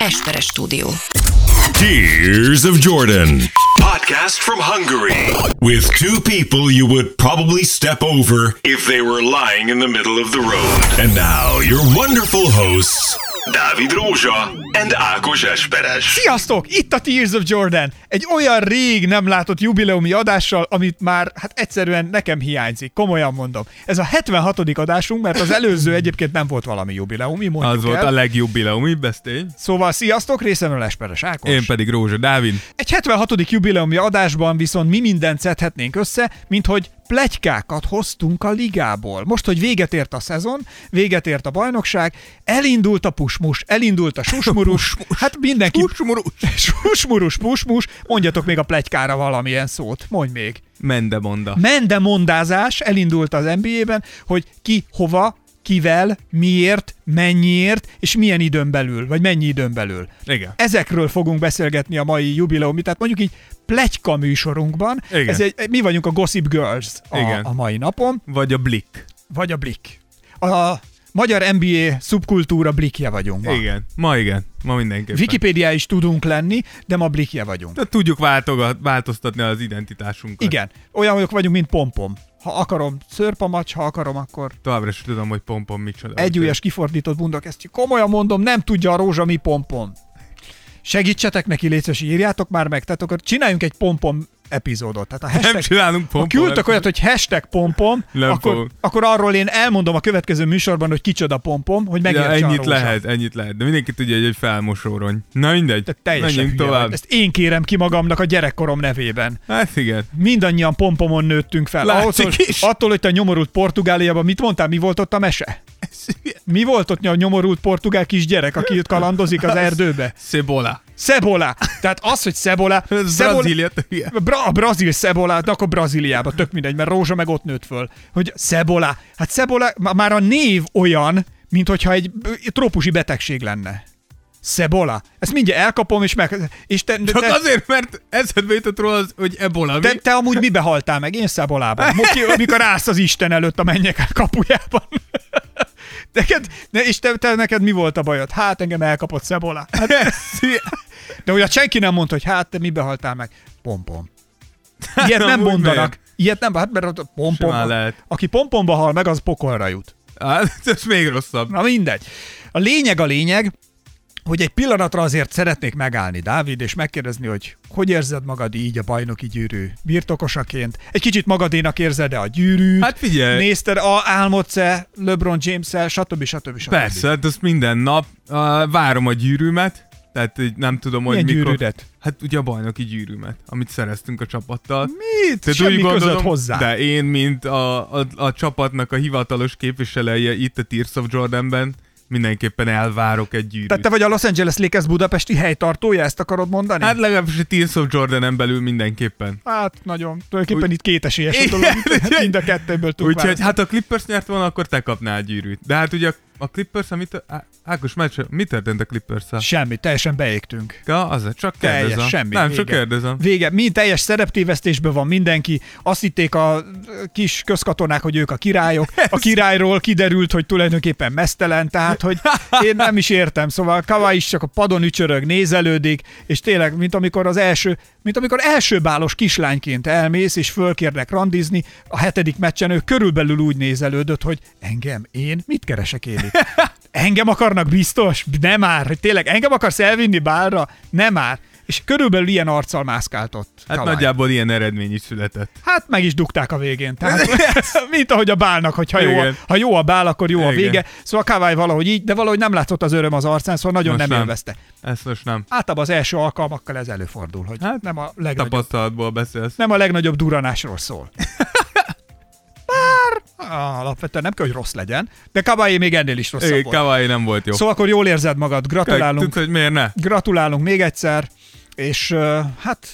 Esperes stúdió. Tears of Jordan. Podcast from Hungary. With two people you would probably step over if they were lying in the middle of the road. And now, your wonderful hosts, Dávid Rózsa and Ákos Esperes. Sziasztok! Itt a Tears of Jordan! Egy olyan rég nem látott jubileumi adással, amit már hát egyszerűen nekem hiányzik. Komolyan mondom. Ez a 76. adásunk, mert az előző egyébként nem volt valami jubileumi, mondjuk Az volt el. a legjubileumi, beszélj. Szóval sziasztok, részemről Esperes Ákos. Én pedig Rózsa Dávid. Egy 76. jubileumi adásban viszont mi mindent szedhetnénk össze, mint hogy plegykákat hoztunk a ligából. Most, hogy véget ért a szezon, véget ért a bajnokság, elindult a pusmus, elindult a susmurus, hát mindenki... Pusmurus. Susmurus, pusmus, mondjatok még a plegykára valamilyen szót, mondj még. Mendemonda. Mendemondázás elindult az NBA-ben, hogy ki hova, kivel, miért, mennyiért, és milyen időn belül, vagy mennyi időn belül. Igen. Ezekről fogunk beszélgetni a mai jubileumi, tehát mondjuk így plegyka műsorunkban. Igen. Ez egy, mi vagyunk a Gossip Girls a, Igen. a mai napon, Vagy a Blick. vagy a Blick. A magyar NBA szubkultúra blikje vagyunk ma. Igen. Ma igen. Ma mindenképpen. Wikipédia is tudunk lenni, de ma blikje vagyunk. De tudjuk váltogat, változtatni az identitásunkat. Igen, olyanok vagyunk, mint pompom. Ha akarom, szörpamacs, ha akarom, akkor Továbbra is tudom, hogy pompom micsoda. egy ujjas kifordított bundakesztyű. Komolyan mondom, nem tudja a rózsa mi pompom. Segítsetek neki, létszes, írjátok már meg. Tehát akkor csináljunk egy pompom epizódot. Tehát a hashtag, Nem csinálunk ha pompom. küldtek olyat, hogy hashtag pompom, Nem akkor, fogok. akkor arról én elmondom a következő műsorban, hogy kicsoda pompom, hogy Ja, megértse a ennyit lehet, ennyit lehet. De mindenki tudja, hogy egy felmosórony. Na mindegy. Te teljesen Menjünk hülye tovább. Vagy. Ezt én kérem ki magamnak a gyerekkorom nevében. Hát igen. Mindannyian pompomon nőttünk fel. Attól, is. attól, hogy te nyomorult Portugáliában, mit mondtál, mi volt ott a mese? Mi volt ott a nyomorult portugál kisgyerek, aki kalandozik az erdőbe? Szebola. Szebola. Tehát az, hogy Szebola... Brazília. Bra- a brazil Szebola, de akkor Brazíliába, tök mindegy, mert Rózsa meg ott nőtt föl. Hogy Szebola. Hát Szebola, má- már a név olyan, mint hogyha egy trópusi betegség lenne. Szebola. Ezt mindjárt elkapom, és meg... És te, Csak te, azért, mert eszedbe jutott róla az, hogy ebola. te, te amúgy mibe haltál meg? Én Szebolában. Moki, amikor állsz az Isten előtt a mennyek kapujában. Neked, ne, és te, te, neked mi volt a bajod? Hát engem elkapott Szebola. Hát, de ugye senki nem mondta, hogy hát te mibe haltál meg? Pompom. Ilyet nem amúgy mondanak. miért? Ilyet nem, hát mert pompom. Aki pompomba hal meg, az pokolra jut. Hát, ez még rosszabb. Na mindegy. A lényeg a lényeg, hogy egy pillanatra azért szeretnék megállni, Dávid, és megkérdezni, hogy hogy érzed magad így a bajnoki gyűrű birtokosaként? Egy kicsit magadénak érzed-e a gyűrűt? Hát figyelj. Nézted, a, álmodsz-e LeBron James-el, stb. stb. stb. Persze, hát azt minden nap uh, várom a gyűrűmet, tehát nem tudom, hogy Milyen mikor... gyűrűdet? Hát ugye a bajnoki gyűrűmet, amit szereztünk a csapattal. Mit? Tehát Semmi úgy gondolom, hozzá. De én, mint a, a, a csapatnak a hivatalos képviselője itt a Tears of Jordanben, mindenképpen elvárok egy gyűrűt. Tehát te vagy a Los Angeles Lakers budapesti helytartója, ezt akarod mondani? Hát legalábbis a Tears of Jordanen belül mindenképpen. hát nagyon. Tulajdonképpen Úgy- itt két esélyes a dolog. Mind a kettőből tudunk Úgyhogy hát ha Clippers nyert volna, akkor te kapnál gyűrűt. De hát ugye a, a Clippers, amit... Á, Ákos, meccs, mi történt a clippers -szel? Semmi, teljesen beégtünk. Ja, az csak Teljes, kérdezem. semmi. Nem, vége. csak kérdezem. Vége. Mi teljes szereptévesztésben van mindenki. Azt hitték a kis közkatonák, hogy ők a királyok. A királyról kiderült, hogy tulajdonképpen mesztelen, tehát hogy én nem is értem. Szóval Kawai is csak a padon ücsörög, nézelődik, és tényleg, mint amikor az első, mint amikor elsőbálos kislányként elmész, és fölkérnek randizni, a hetedik meccsen ő körülbelül úgy nézelődött, hogy engem, én, mit keresek én? Engem akarnak biztos? Nem már, hogy tényleg engem akarsz elvinni bálra? Nem már. És körülbelül ilyen arccal mászkált ott. Hát Kawai. nagyjából ilyen eredmény is született. Hát meg is dugták a végén. Tehát, mint ahogy a bálnak, hogy ha jó, a, ha jó a bál, akkor jó a Igen. vége. Szóval Kawai valahogy így, de valahogy nem látszott az öröm az arcán, szóval nagyon Most nem, nem. élvezte. Ezt most nem. Általában az első alkalmakkal ez előfordul, hogy hát, nem, a legnagyobb, Tapasztalatból beszélsz. nem a legnagyobb duranásról szól. Bár alapvetően nem kell, hogy rossz legyen, de Kawai még ennél is rosszabb Igen, volt. Kawai nem volt jó. Szóval akkor jól érzed magad, gratulálunk. Tudod, hogy miért ne? Gratulálunk még egyszer, és hát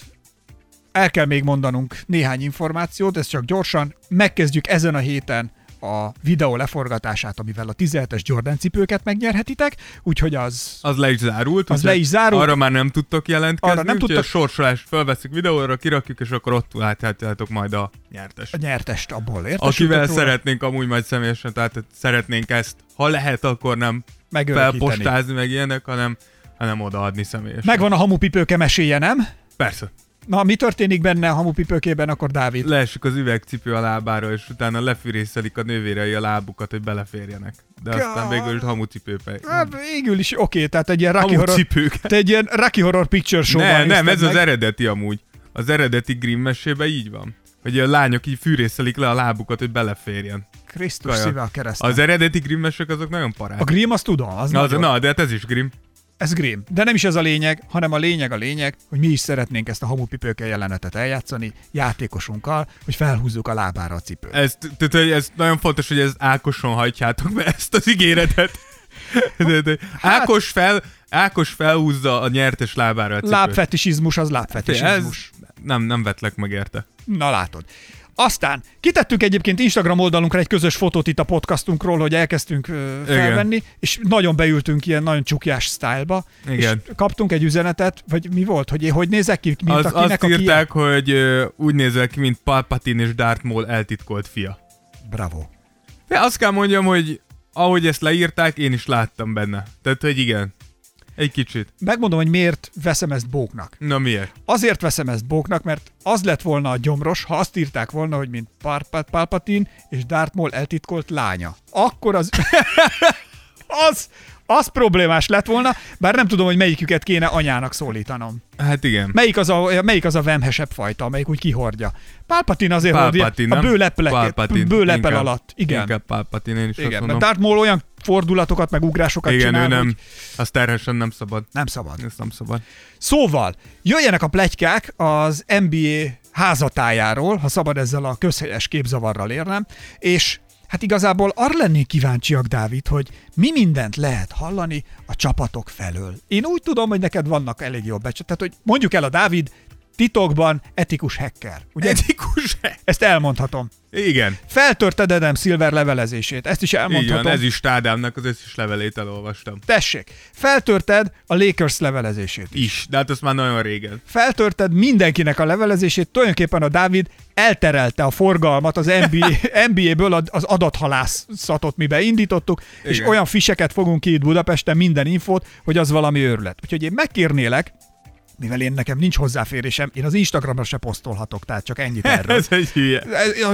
el kell még mondanunk néhány információt, ez csak gyorsan. Megkezdjük ezen a héten a videó leforgatását, amivel a 17-es Jordan cipőket megnyerhetitek, úgyhogy az Az le is zárult. Az le is zárult. Arra már nem tudtok jelentkezni. Arra nem tudtok. a sorsolás felveszik videóra, kirakjuk, és akkor ott láthatjátok majd a nyertes. a nyertest abból értesültek Akivel róla, szeretnénk amúgy majd személyesen, tehát szeretnénk ezt, ha lehet, akkor nem megörökíteni. felpostázni meg ilyenek, hanem hanem odaadni személyesen. Megvan a hamupipőke meséje, nem? Persze. Na, mi történik benne a hamupipőkében, akkor Dávid? Leesik az üvegcipő a lábára, és utána lefűrészelik a nővérei a lábukat, hogy beleférjenek. De aztán végül is hamucipőpe. Hát, végül is oké, tehát egy ilyen Rocky Horror, te egy ilyen Rocky Horror Picture Ne, nem, nézted ez az meg. eredeti amúgy. Az eredeti Grimm mesében így van. Hogy a lányok így fűrészelik le a lábukat, hogy beleférjen. Krisztus szíve a kereszten. Az eredeti Grimm mesek azok nagyon parák. A Grimm, azt tudom, az, Na, az, na, de hát ez is Grimm. Ez Grimm. De nem is ez a lényeg, hanem a lényeg a lényeg, hogy mi is szeretnénk ezt a hamupipőke jelenetet eljátszani játékosunkkal, hogy felhúzzuk a lábára a cipőt. Ez, tehát, ez nagyon fontos, hogy ez Ákoson hajtjátok be ezt az ígéretet. De, de, Hát- Ákos, fel, Ákos felhúzza a nyertes lábára a cipőt. Lábfetisizmus az ez lábfetisizmus. nem, nem vetlek meg érte. Na látod. Aztán kitettünk egyébként Instagram oldalunkra egy közös fotót itt a podcastunkról, hogy elkezdtünk felvenni, és nagyon beültünk ilyen nagyon csukjás sztálba, Igen. és kaptunk egy üzenetet, vagy mi volt, hogy én hogy nézek ki, mint Az, akinek, azt írták, hogy ö, úgy nézel ki, mint Palpatine és Darth Maul eltitkolt fia. Bravo. De azt kell mondjam, hogy ahogy ezt leírták, én is láttam benne. Tehát, hogy igen. Egy kicsit. Megmondom, hogy miért veszem ezt bóknak. Na miért? Azért veszem ezt bóknak, mert az lett volna a gyomros, ha azt írták volna, hogy mint Parpa- Palpatine és Darth Maul eltitkolt lánya. Akkor az... az, az problémás lett volna, bár nem tudom, hogy melyiküket kéne anyának szólítanom. Hát igen. Melyik az a, melyik az a vemhesebb fajta, amelyik úgy kihordja? Palpatine azért Palpatine, hordja a nem? bőlepelek, Palpatine, bőlepel inkább. alatt. Igen. Inkább Palpatine, én is azt Igen, mert mondom. Darth Maul olyan fordulatokat, meg ugrásokat Igen, csinál, ő nem. hogy Az terhesen nem szabad. nem szabad. Ezt nem szabad. Szóval, jöjjenek a plegykák az NBA házatájáról, ha szabad ezzel a közhelyes képzavarral érnem, és hát igazából arra lennék kíváncsiak, Dávid, hogy mi mindent lehet hallani a csapatok felől. Én úgy tudom, hogy neked vannak elég jobb becsat, tehát hogy mondjuk el a Dávid titokban etikus hacker. Ugye? Etikus? Ezt elmondhatom. Igen. Feltörted Adam Silver levelezését, ezt is elmondhatom. van, ez is Tádámnak az összes levelét elolvastam. Tessék, feltörted a Lakers levelezését. Is, de hát azt már nagyon régen. feltörted mindenkinek a levelezését, tulajdonképpen a Dávid elterelte a forgalmat az NBA, NBA-ből az adathalászatot, mibe indítottuk, Igen. és Igen. olyan fiseket fogunk ki itt Budapesten, minden infót, hogy az valami őrület. Úgyhogy én megkérnélek, mivel én nekem nincs hozzáférésem, én az Instagramra se posztolhatok, tehát csak ennyit erről. ez egy hülye.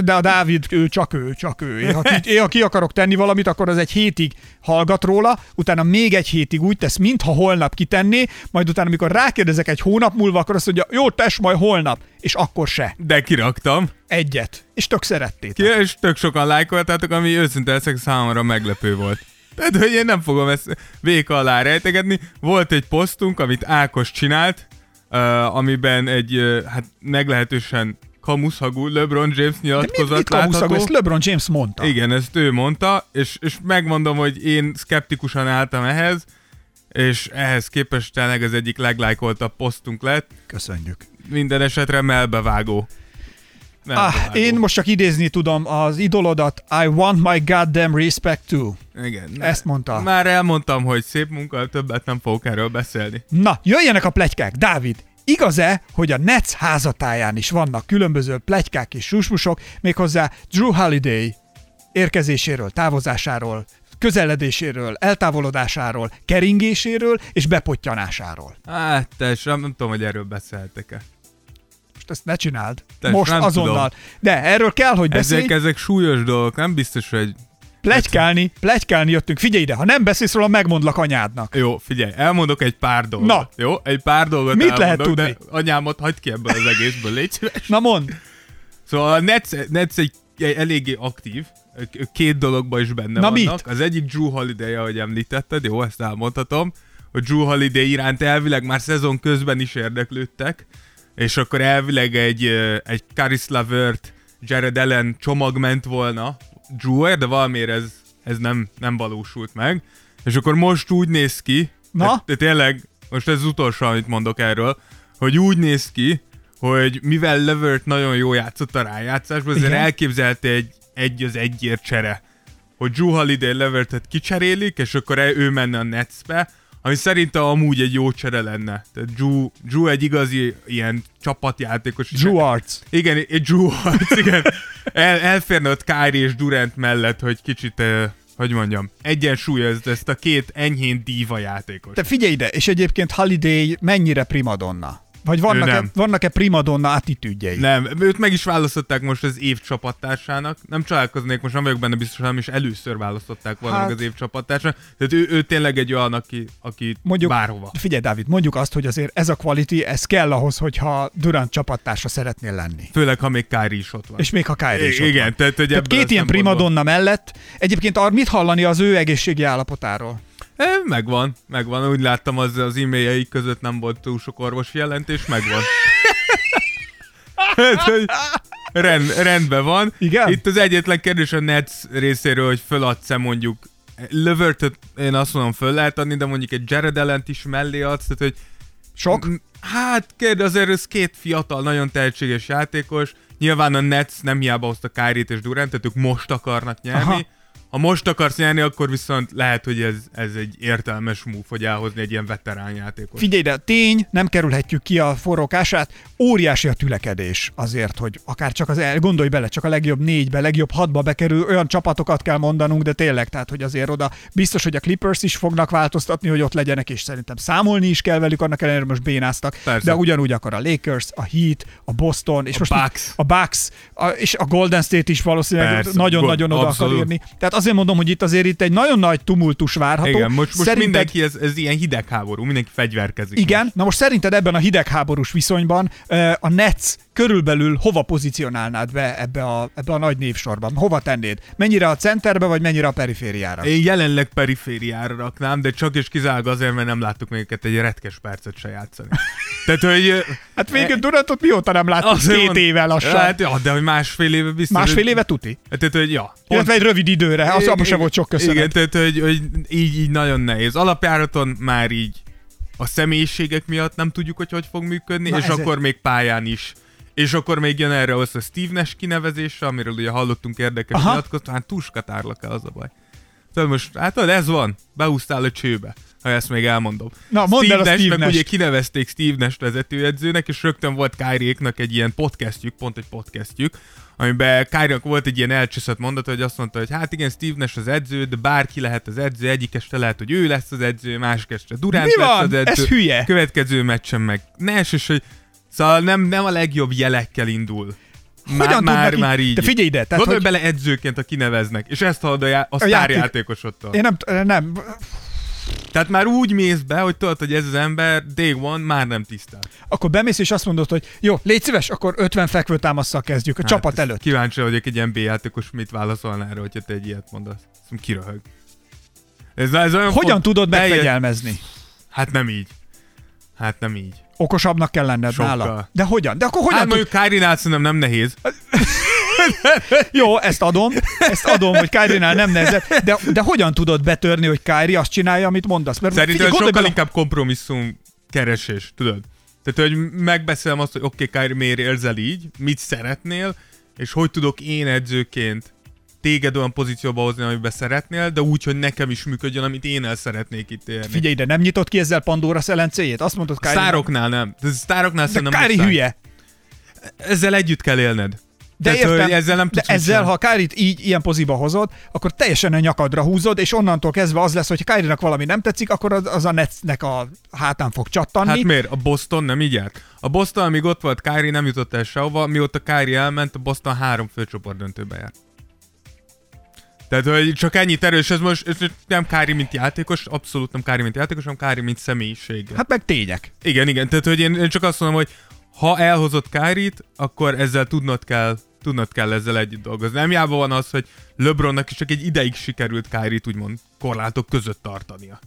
De a Dávid, ő csak ő, csak ő. Én ha, ki, én, ha ki akarok tenni valamit, akkor az egy hétig hallgat róla, utána még egy hétig úgy tesz, mintha holnap kitenné, majd utána, amikor rákérdezek egy hónap múlva, akkor azt mondja, jó, tess majd holnap, és akkor se. De kiraktam. Egyet. És tök szerettétek. Ki, és tök sokan lájkoltátok, ami őszinte leszek számomra meglepő volt. Tehát, hogy én nem fogom ezt véka alá rejtegetni. Volt egy posztunk, amit Ákos csinált, uh, amiben egy, uh, hát meglehetősen kamuszhagú LeBron James De mit, nyilatkozat mit látható. Ezt LeBron James mondta. Igen, ezt ő mondta, és, és megmondom, hogy én szkeptikusan álltam ehhez, és ehhez képest tényleg az egyik leglájkoltabb posztunk lett. Köszönjük. Minden esetre melbevágó. Ah, Melbevágó. én most csak idézni tudom az idolodat I want my goddamn respect too. Igen. Ezt mondta. Már elmondtam, hogy szép munka, többet nem fogok erről beszélni. Na, jöjjenek a plegykák. Dávid, igaz-e, hogy a Nets házatáján is vannak különböző plegykák és susmusok, méghozzá Drew Holiday érkezéséről, távozásáról, közeledéséről, eltávolodásáról, keringéséről és bepottyanásáról. Hát, sem, nem tudom, hogy erről beszéltek-e. Ezt ne csináld. Te Most nem azonnal. tudom. De erről kell, hogy beszélj. Ezek, ezek súlyos dolgok, nem biztos, hogy... Plegykálni, plegykálni jöttünk. Figyelj ide, ha nem beszélsz róla, megmondlak anyádnak. Jó, figyelj, elmondok egy pár dolgot. Na. Jó? Egy pár dolgot Mit elmondok, lehet tudni? De anyámot hagyd ki ebből az egészből, légy szíves. Na mondd. Szóval a Nets, Nets egy, egy eléggé aktív, két dologban is benne Na vannak. mit? Az egyik Drew Holiday, ahogy említetted, jó, ezt elmondhatom, hogy Drew Holiday iránt elvileg már szezon közben is érdeklődtek, és akkor elvileg egy, egy Caris LeVert, Jared Allen csomag ment volna Drew-ért, de valamiért ez, ez nem, nem valósult meg. És akkor most úgy néz ki, Na? De, de tényleg, most ez az utolsó, amit mondok erről, hogy úgy néz ki, hogy mivel Levert nagyon jó játszott a rájátszásban, ezért Igen. elképzelte egy, egy az egyért csere. Hogy Drew Holiday Levertet kicserélik, és akkor e- ő menne a Netsbe, ami szerintem amúgy egy jó csere lenne. Tehát Drew, Drew egy igazi ilyen csapatjátékos. Drew Arts. Igen, egy Drew Hart, igen. El, elférne ott Kyrie és Durant mellett, hogy kicsit, eh, hogy mondjam, egyensúlyozd ezt a két enyhén díva játékos. Te figyelj ide, és egyébként Holiday mennyire primadonna? Vagy vannak-e, vannak-e primadonna attitűdjei? Nem, őt meg is választották most az év csapattársának. Nem csodálkoznék, most nem vagyok benne biztos, hanem is először választották volna Hát- az év csapattársának. Tehát ő, ő tényleg egy olyan, aki, aki Mondjuk, bárhova. Figyelj, Dávid, mondjuk azt, hogy azért ez a quality, ez kell ahhoz, hogyha Durant csapattársa szeretnél lenni. Főleg, ha még Kári is ott van. És még ha Kyrie is ott igen, van. tehát, hogy tehát két ilyen primadonna mellett, egyébként mit hallani az ő egészségi állapotáról? Megvan, megvan. Úgy láttam, az, az e-mailjeik között nem volt túl sok orvosi jelentés, megvan. Hát, hogy rend, rendben van. Igen? Itt az egyetlen kérdés a Nets részéről, hogy föladsz-e mondjuk Lövertöt én azt mondom, föl lehet adni, de mondjuk egy Jared Allen-t is mellé adsz, tehát hogy Sok? Hát kérd, azért ez két fiatal, nagyon tehetséges játékos. Nyilván a Nets nem hiába hozta Kyrie-t és Durant, tehát ők most akarnak nyerni. Aha. Ha most akarsz nyerni, akkor viszont lehet, hogy ez, ez egy értelmes move, hogy elhozni egy ilyen veterán játékot. Figyelj ide, tény, nem kerülhetjük ki a forrókását, óriási a tülekedés azért, hogy akár csak az el, gondolj bele, csak a legjobb négybe, legjobb hatba bekerül, olyan csapatokat kell mondanunk, de tényleg, tehát hogy azért oda biztos, hogy a Clippers is fognak változtatni, hogy ott legyenek, és szerintem számolni is kell velük, annak ellenére most bénáztak, Persze. de ugyanúgy akar a Lakers, a Heat, a Boston, és A most Bucks. a Bucks, a, és a Golden State is valószínűleg nagyon-nagyon oda akar érni. Tehát azért mondom, hogy itt azért itt egy nagyon nagy tumultus várható. Igen, most, most Szerinted- mindenki, ez, ez ilyen hidegháború, mindenki fegyverkezik. igen, na most szerinted ebben a hidegháborús viszonyban a Nets körülbelül hova pozícionálnád be ebbe a, ebbe a nagy névsorban? Hova tennéd? Mennyire a centerbe, vagy mennyire a perifériára? Én jelenleg perifériára raknám, de csak és kizárólag azért, mert nem láttuk még őket egy retkes percet se játszani. Tehát, hogy... Hát végül Durantot mióta nem láttuk? azért Két mond- éve lassan. Hát, ja, de hogy másfél éve biztos. Másfél éve tuti? Hát, Tehát, hogy ja. Illetve egy rövid időre, az abban sem volt sok köszönet. Igen, tehát, hogy, hogy így, így nagyon nehéz. Alapjáraton már így a személyiségek miatt nem tudjuk, hogy hogy fog működni, Na és ez akkor még pályán is. És akkor még jön erre az a Steve Nash kinevezése, amiről ugye hallottunk érdekes Aha. nyilatkozatot, hát tuskatárlak el az a baj. Tehát most, hát tudod, ez van, beúsztál a csőbe, ha ezt még elmondom. Na, mondd el a Steve Nashnek Nash-t. ugye kinevezték Steve Nash vezetőedzőnek, és rögtön volt Kyrie-éknak egy ilyen podcastjük, pont egy podcastjük, amiben kyrie volt egy ilyen elcseszett mondat, hogy azt mondta, hogy hát igen, Steve Nash az edző, de bárki lehet az edző, egyik este lehet, hogy ő lesz az edző, másik este Durant Mi lesz van? az edző. Ez hülye. Következő meccsen meg Nash, és hogy szóval nem, nem a legjobb jelekkel indul. Már, Hogyan már, már így. De figyelj ide, tehát, Gondolj hogy bele edzőként, ha kineveznek, és ezt hallod a, já- a, A sztárjátékosodtól. én nem, nem, Tehát már úgy mész be, hogy tudod, hogy ez az ember day one már nem tisztel. akkor bemész és azt mondod, hogy jó, légy szíves, akkor 50 fekvőtámasszal kezdjük a csapat ezt előtt. Kíváncsi vagyok egy NBA játékos mit válaszolna erre, hogyha te egy ilyet mondasz. Azt kiröhög. Ez, ez olyan Hogyan font- tudod megfegyelmezni? Hát nem így. Hát nem így. Okosabbnak kell lenned Sokkal. nála. De hogyan? De akkor hogyan hát tud... mondjuk Kyrie-nál szerintem nem nehéz. Jó, ezt adom, ezt adom, hogy Kyrie-nál nem nehezebb, de, de hogyan tudod betörni, hogy Kyrie azt csinálja, amit mondasz? Mert Szerintem figyelj, sokkal bele- inkább kompromisszum keresés, tudod? Tehát, hogy megbeszélem azt, hogy oké, okay, Kyrie, miért érzel így, mit szeretnél, és hogy tudok én edzőként téged olyan pozícióba hozni, amiben szeretnél, de úgy, hogy nekem is működjön, amit én el szeretnék itt érni. Figyelj ide, nem nyitott ki ezzel Pandora szelencéjét? Azt mondod Kyrie... Sztároknál nem. De sztároknál De szerintem muszáj. hülye. Ezzel együtt kell élned. De Tehát, értem, hogy ezzel nem de ezzel, ha Kyrie-t így ilyen poziba hozod, akkor teljesen a nyakadra húzod, és onnantól kezdve az lesz, hogy Kyrie-nak valami nem tetszik, akkor az, az a Netsnek a hátán fog csattanni. Hát miért? A Boston nem így járt? A Boston, amíg ott volt Kyrie, nem jutott el sehova, mióta Kyrie elment, a Boston három főcsoport döntőbe járt. Tehát, hogy csak ennyit erős, ez most ez nem Kyrie, mint játékos, abszolút nem Kyrie, mint játékos, hanem Kyrie, mint személyiség. Hát, meg tények. igen, igen, tehát, hogy én, én csak azt mondom, hogy ha elhozott Kyrie-t, akkor ezzel tudnod kell, tudnod kell ezzel együtt dolgozni. Nem jába van az, hogy LeBronnak is csak egy ideig sikerült Kyrie-t úgymond korlátok között tartania.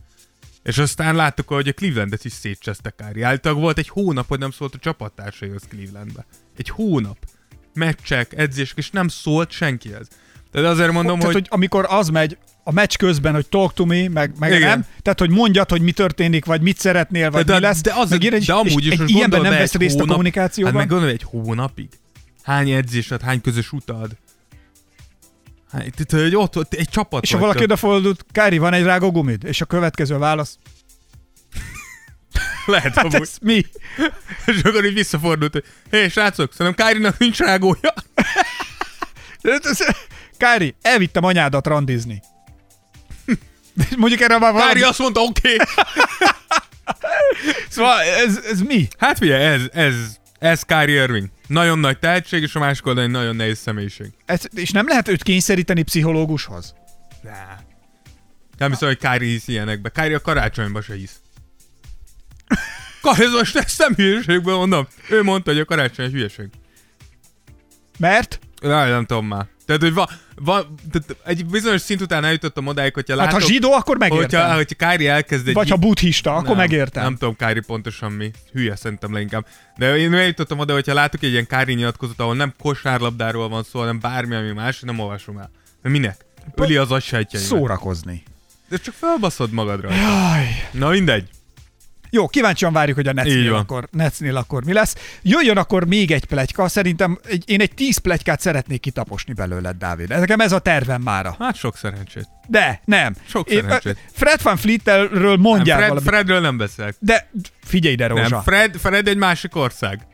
És aztán láttuk, hogy a Clevelandet is szétcseszte Kyrie. Általában volt egy hónap, hogy nem szólt a csapattársaihoz Clevelandbe. Egy hónap. Meccsek, edzések, és nem szólt senkihez. Tehát azért mondom, Tehát, hogy... hogy amikor az megy a meccs közben, hogy talk to me, meg, meg Igen. nem, tehát hogy mondjad, hogy mi történik, vagy mit szeretnél, vagy de, mi lesz, de, az, meg ilyen, de amúgy és is egy most ilyenben nem vesz részt a hónap- kommunikációban. Hát meg gondolj egy hónapig. Hány edzésed, hány közös utad? Hát, tehát, hogy ott, ott egy csapat és ha valaki odafordult, Kári, van egy rágó gumid? És a következő válasz, Lehet hát amúgy. ez mi? És akkor így visszafordult, hogy hé, srácok, szerintem Kárinak nincs rágója. Kári, elvittem anyádat randizni. Mondjuk erre már valami... Kári azt mondta, oké. Okay. Szóval ez, ez mi? Hát figyelj, ez, ez, ez Kyrie Irving. Nagyon nagy tehetség, és a másik oldalon egy nagyon nehéz személyiség. ez? És nem lehet őt kényszeríteni pszichológushoz? Nah. Nem hiszem, hogy Kyrie hisz ilyenekbe. Kyrie a karácsonyba se hisz. Ez most ezt nem hülyeségből mondom. Ő mondta, hogy a karácsony egy hülyeség. Mert? Na, nem tudom már. Tehát, hogy va, va, tehát egy bizonyos szint után eljutottam odáig, hogyha Hát látok, ha zsidó, akkor megértem. hogyha, hogyha Kyrie elkezd egy... Vagy ha buddhista, akkor nem, megértem. Nem tudom Kyrie pontosan mi. Hülye szerintem leginkább. De én eljutottam oda, hogyha látok egy ilyen Kyrie nyilatkozat, ahol nem kosárlabdáról van szó, hanem bármi, ami más, nem olvasom el. De minek? Öli az agysejtjeimet. Szórakozni. De csak felbaszod magadra. Jaj. Na mindegy. Jó, kíváncsian várjuk, hogy a Netsnél akkor, Netsnél akkor mi lesz. Jöjjön akkor még egy plegyka, szerintem egy, én egy tíz plegykát szeretnék kitaposni belőled, Dávid. Nekem ez a tervem mára. Hát sok szerencsét. De, nem. Sok Én, szerencsét. Fred Van Fleetről mondjál Nem, Fred, valamit. Fredről nem beszélek. De figyelj ide, Rózsa. Nem, Fred, Fred egy másik ország.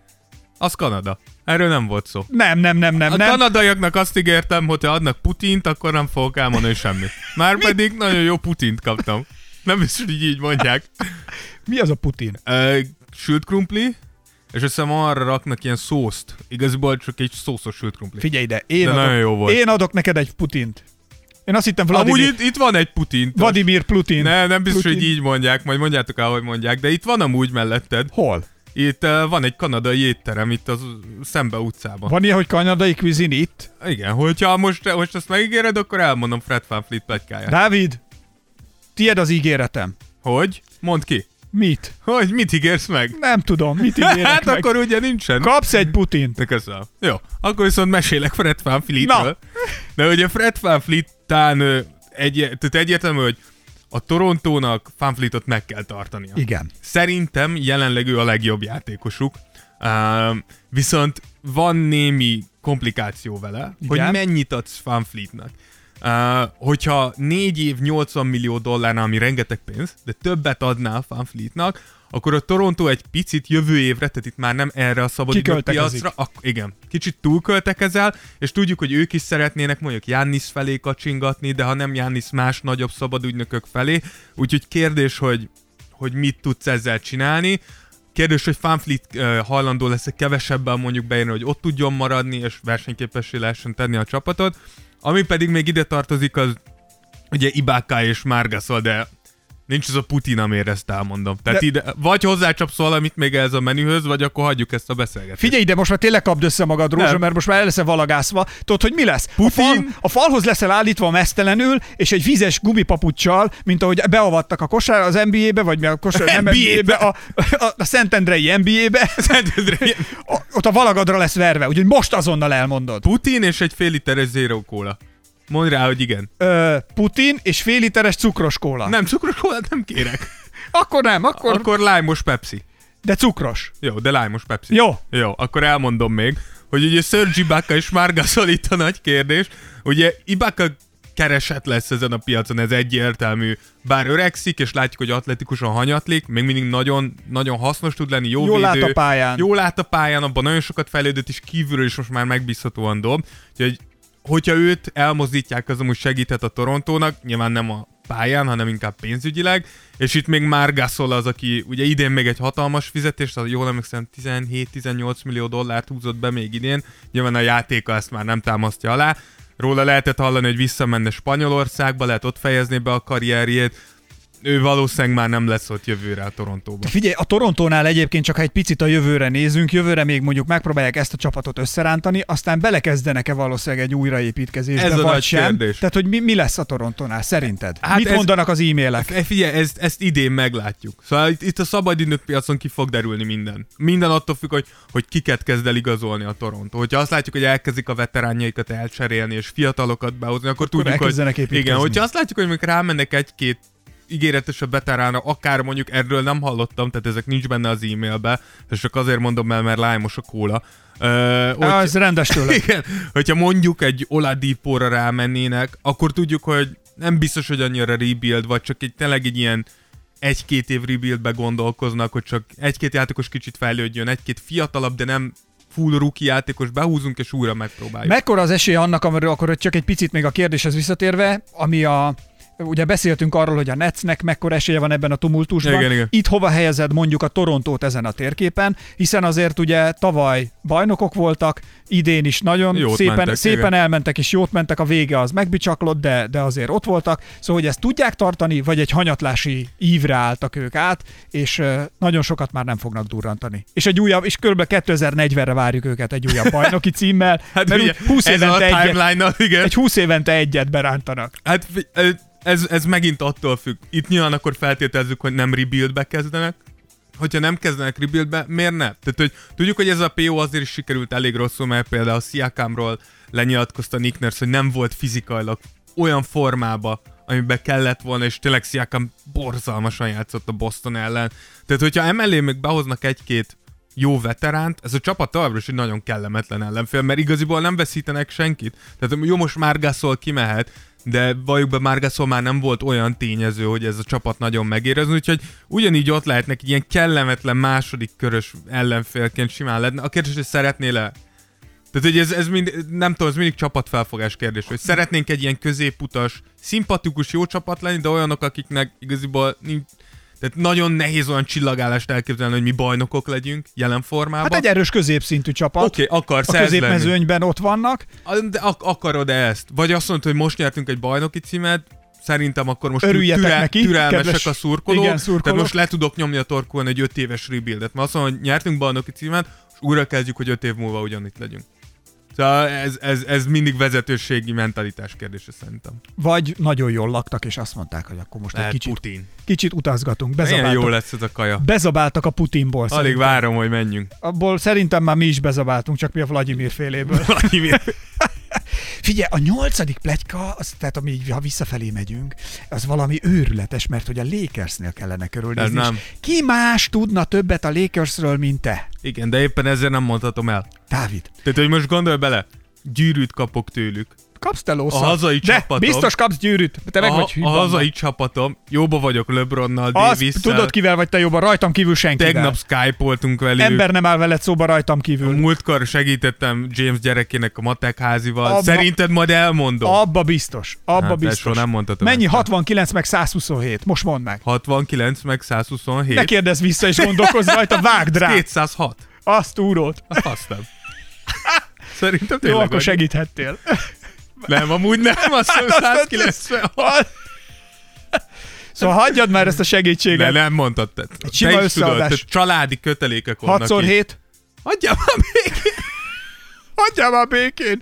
Az Kanada. Erről nem volt szó. nem, nem, nem, nem. A nem. kanadaiaknak azt ígértem, hogy ha adnak Putint, akkor nem fogok elmondani semmit. Már pedig nagyon jó Putint kaptam. Nem biztos, hogy így mondják. Mi az a Putin? Ö, sült krumpli, és azt hiszem arra raknak ilyen szószt. Igazából csak egy szószos sült krumpli. Figyelj ide, én, De adok, jó volt. én adok neked egy Putint. Én azt hittem Amúgy Vladimir, itt, itt van egy Putin. Vladimir Putin. Ne, nem biztos, Putin. hogy így mondják, majd mondjátok el, hogy mondják, de itt van amúgy melletted. Hol? Itt uh, van egy kanadai étterem itt az Szembe utcában. Van ilyen, hogy kanadai cuisine itt? Igen, hogyha most, most ezt megígéred, akkor elmondom Fred Van Fleet pletykáját. Dávid, tied az ígéretem. Hogy? Mondd ki. Mit? Hogy mit ígérsz meg? Nem tudom, mit ígérek hát meg. akkor ugye nincsen. Kapsz egy Putint. De köszönöm. Jó, akkor viszont mesélek Fred Van Fleetről. De ugye Fred Van Fleet-tán egy, tehát egyértelmű, hogy a Torontónak Van Fleetot meg kell tartania. Igen. Szerintem jelenleg ő a legjobb játékosuk. Uh, viszont van némi komplikáció vele, Igen. hogy mennyit adsz Van Fleetnek. Uh, hogyha 4 év 80 millió dollárnál, ami rengeteg pénz, de többet adnál Van Fleetnak, akkor a Toronto egy picit jövő évre, tehát itt már nem erre a Kiköltekezik. piacra, ak- igen, kicsit túlköltekezel, és tudjuk, hogy ők is szeretnének mondjuk Jannis felé kacsingatni, de ha nem Jannis, más nagyobb szabadügynökök felé, úgyhogy kérdés, hogy, hogy mit tudsz ezzel csinálni. Kérdés, hogy Fanfleet uh, hajlandó lesz kevesebben mondjuk beírni, hogy ott tudjon maradni, és versenyképessé lehessen tenni a csapatot. Ami pedig még ide tartozik, az ugye Ibaka és Margasol, de nincs az a Putin, amire ezt elmondom. Tehát De- ide, vagy hozzácsapsz valamit még ez a menühöz, vagy akkor hagyjuk ezt a beszélgetést. Figyelj ide, most már tényleg kapd össze magad, Rózsa, Nem. mert most már el leszel valagászva. Tudod, hogy mi lesz? A, Putin? fal, a falhoz leszel állítva mesztelenül, és egy vizes gumipapuccsal, mint ahogy beavattak a kosár az NBA-be, vagy mi a kosár, nem NBA-be. A, a, a Szentendrei NBA-be, Szentendre, a, ott a valagadra lesz verve, úgyhogy most azonnal elmondod. Putin és egy fél literes zero kóla. Mondd rá, hogy igen. Ö, Putin és fél literes cukros kóla. Nem, cukros kólát nem kérek. Akkor nem, akkor, Akkor lájmos Pepsi. de cukros. Jó, de lájmos Pepsi. Jó. Jó, akkor elmondom még, hogy ugye Serge Ibaka és Margasol itt a nagy kérdés. Ugye Ibaka keresett lesz ezen a piacon, ez egyértelmű. Bár öregszik, és látjuk, hogy atletikusan hanyatlik, még mindig nagyon, nagyon hasznos tud lenni, jó Jól védő. lát a pályán. Jól lát a pályán, abban nagyon sokat fejlődött, és kívülről is most már megbízhatóan dob. Úgyhogy, hogyha őt elmozdítják, az amúgy segíthet a Torontónak, nyilván nem a pályán, hanem inkább pénzügyileg, és itt még már Gasol az, aki ugye idén még egy hatalmas fizetést, az jól emlékszem 17-18 millió dollárt húzott be még idén, nyilván a játéka ezt már nem támasztja alá, róla lehetett hallani, hogy visszamenne Spanyolországba, lehet ott fejezni be a karrierjét, ő valószínűleg már nem lesz ott jövőre a Torontóban. Figyelj, a Torontónál egyébként csak ha egy picit a jövőre nézünk, jövőre még mondjuk megpróbálják ezt a csapatot összerántani, aztán belekezdenek-e valószínűleg egy újraépítkezésbe, Ez a vagy nagy sem. kérdés. Tehát, hogy mi, mi lesz a Torontónál, szerinted? Hát Mit ez- mondanak az e-mailek? E, Figyelj, ezt, ezt idén meglátjuk. Szóval itt, itt a szabadidők piacon ki fog derülni minden. Minden attól függ, hogy, hogy kiket kezd el igazolni a Toronto. Hogyha azt látjuk, hogy elkezdik a veteránjaikat elcserélni és fiatalokat behozni, akkor, tudjuk, hogy igen, hogyha azt látjuk, hogy még rámennek egy-két ígéretesebb veteránra, akár mondjuk erről nem hallottam, tehát ezek nincs benne az e-mailbe, és csak azért mondom el, mert lájmos a kóla. Ö, hogy- ez rendes tőle. igen, hogyha mondjuk egy Oladipóra rámennének, akkor tudjuk, hogy nem biztos, hogy annyira rebuild, vagy csak egy tényleg egy ilyen egy-két év rebuildbe gondolkoznak, hogy csak egy-két játékos kicsit fejlődjön, egy-két fiatalabb, de nem full rookie játékos behúzunk, és újra megpróbáljuk. Mekkora az esély annak, amiről akkor csak egy picit még a kérdéshez visszatérve, ami a ugye beszéltünk arról, hogy a Netsnek mekkora esélye van ebben a tumultusban. Igen, igen. Itt hova helyezed mondjuk a Torontót ezen a térképen, hiszen azért ugye tavaly bajnokok voltak, idén is nagyon Jót szépen, mentek, szépen igen. elmentek és jót mentek, a vége az megbicsaklott, de, de azért ott voltak. Szóval, hogy ezt tudják tartani, vagy egy hanyatlási ívre álltak ők át, és nagyon sokat már nem fognak durrantani. És egy újabb, és kb. 2040-re várjuk őket egy újabb bajnoki címmel, Hát mert ugye, úgy 20 ez a évente egyet, egy 20 évente egyet berántanak. Hát ez, ez megint attól függ. Itt nyilván akkor feltételezzük, hogy nem rebuildbe kezdenek. Hogyha nem kezdenek rebuildbe, miért ne? Tehát, hogy tudjuk, hogy ez a PO azért is sikerült elég rosszul, mert például a Siakamról lenyilatkozta Nick Nurse, hogy nem volt fizikailag olyan formába, amiben kellett volna, és tényleg Siakam borzalmasan játszott a Boston ellen. Tehát, hogyha emellé még behoznak egy-két jó veteránt, ez a csapat továbbra is egy nagyon kellemetlen ellenfél, mert igaziból nem veszítenek senkit. Tehát jó, most Márgászol kimehet, de valljuk be Márgászol már nem volt olyan tényező, hogy ez a csapat nagyon megérezni, úgyhogy ugyanígy ott lehetnek ilyen kellemetlen második körös ellenfélként simán lenne. A kérdés, hogy szeretnél-e tehát, hogy ez, ez mind, nem tudom, ez mindig csapatfelfogás kérdés, hogy szeretnénk egy ilyen középutas, szimpatikus, jó csapat lenni, de olyanok, akiknek igaziból nincs, tehát nagyon nehéz olyan csillagállást elképzelni, hogy mi bajnokok legyünk jelen formában. Hát egy erős középszintű csapat. Oké, okay, akarsz a ez lenni. középmezőnyben ott vannak. De ak- akarod-e ezt? Vagy azt mondod, hogy most nyertünk egy bajnoki címet, szerintem akkor most Örüljetek neki, türelmesek kedves- a szurkolók, igen, szurkolók. tehát most le tudok nyomni a torkon egy öt éves rebuildet, mert azt mondom, hogy nyertünk bajnoki címet, és újra kezdjük, hogy öt év múlva ugyanitt legyünk. Szóval ez, ez, ez mindig vezetőségi mentalitás kérdése szerintem. Vagy nagyon jól laktak, és azt mondták, hogy akkor most egy Lehet kicsit, Putin. kicsit utazgatunk. Milyen jó Bezabáltak, lesz ez a kaja. bezabáltak a Putinból. Alig szerintem. várom, hogy menjünk. Abból szerintem már mi is bezabáltunk, csak mi a Vladimir féléből. Figyelj, a nyolcadik pletyka, az, tehát ami, ha visszafelé megyünk, az valami őrületes, mert hogy a Lakersnél kellene körülnézni. Ez nem. Ki más tudna többet a Lakersről, mint te? Igen, de éppen ezért nem mondhatom el. Dávid, Tehát, hogy most gondolj bele, gyűrűt kapok tőlük. Kapsz te lószat? A hazai De csapatom- biztos kapsz gyűrűt. Te meg a, vagy a hazai csapatom, jóba vagyok Lebronnal, davis tudod, kivel vagy te jobban, rajtam kívül senkivel. Tegnap Skype-oltunk velük. Ember nem áll veled szóba rajtam kívül. Múltkor segítettem James gyerekének a matek házival. Abba- Szerinted majd elmondom? Abba biztos. Abba Hát, biztos. nem mondhatom Mennyi? ezt. 69 meg 127. Most mondd meg. 69 meg 127. Ne kérdezz vissza és gondolkozz rajta, vágd rá. 206. Azt úrót. Azt nem. Szerintem Jó, tényleg akkor vagy. segíthettél. Nem, amúgy nem, azt hiszem Hát azt 196. Szóval hagyjad már ezt a De segítséget. nem mondtad. Te, Egy sima te is tudod, te családi kötelékek vannak 6 x itt. 7 Hagyjál már békén. Hagyjál már békén.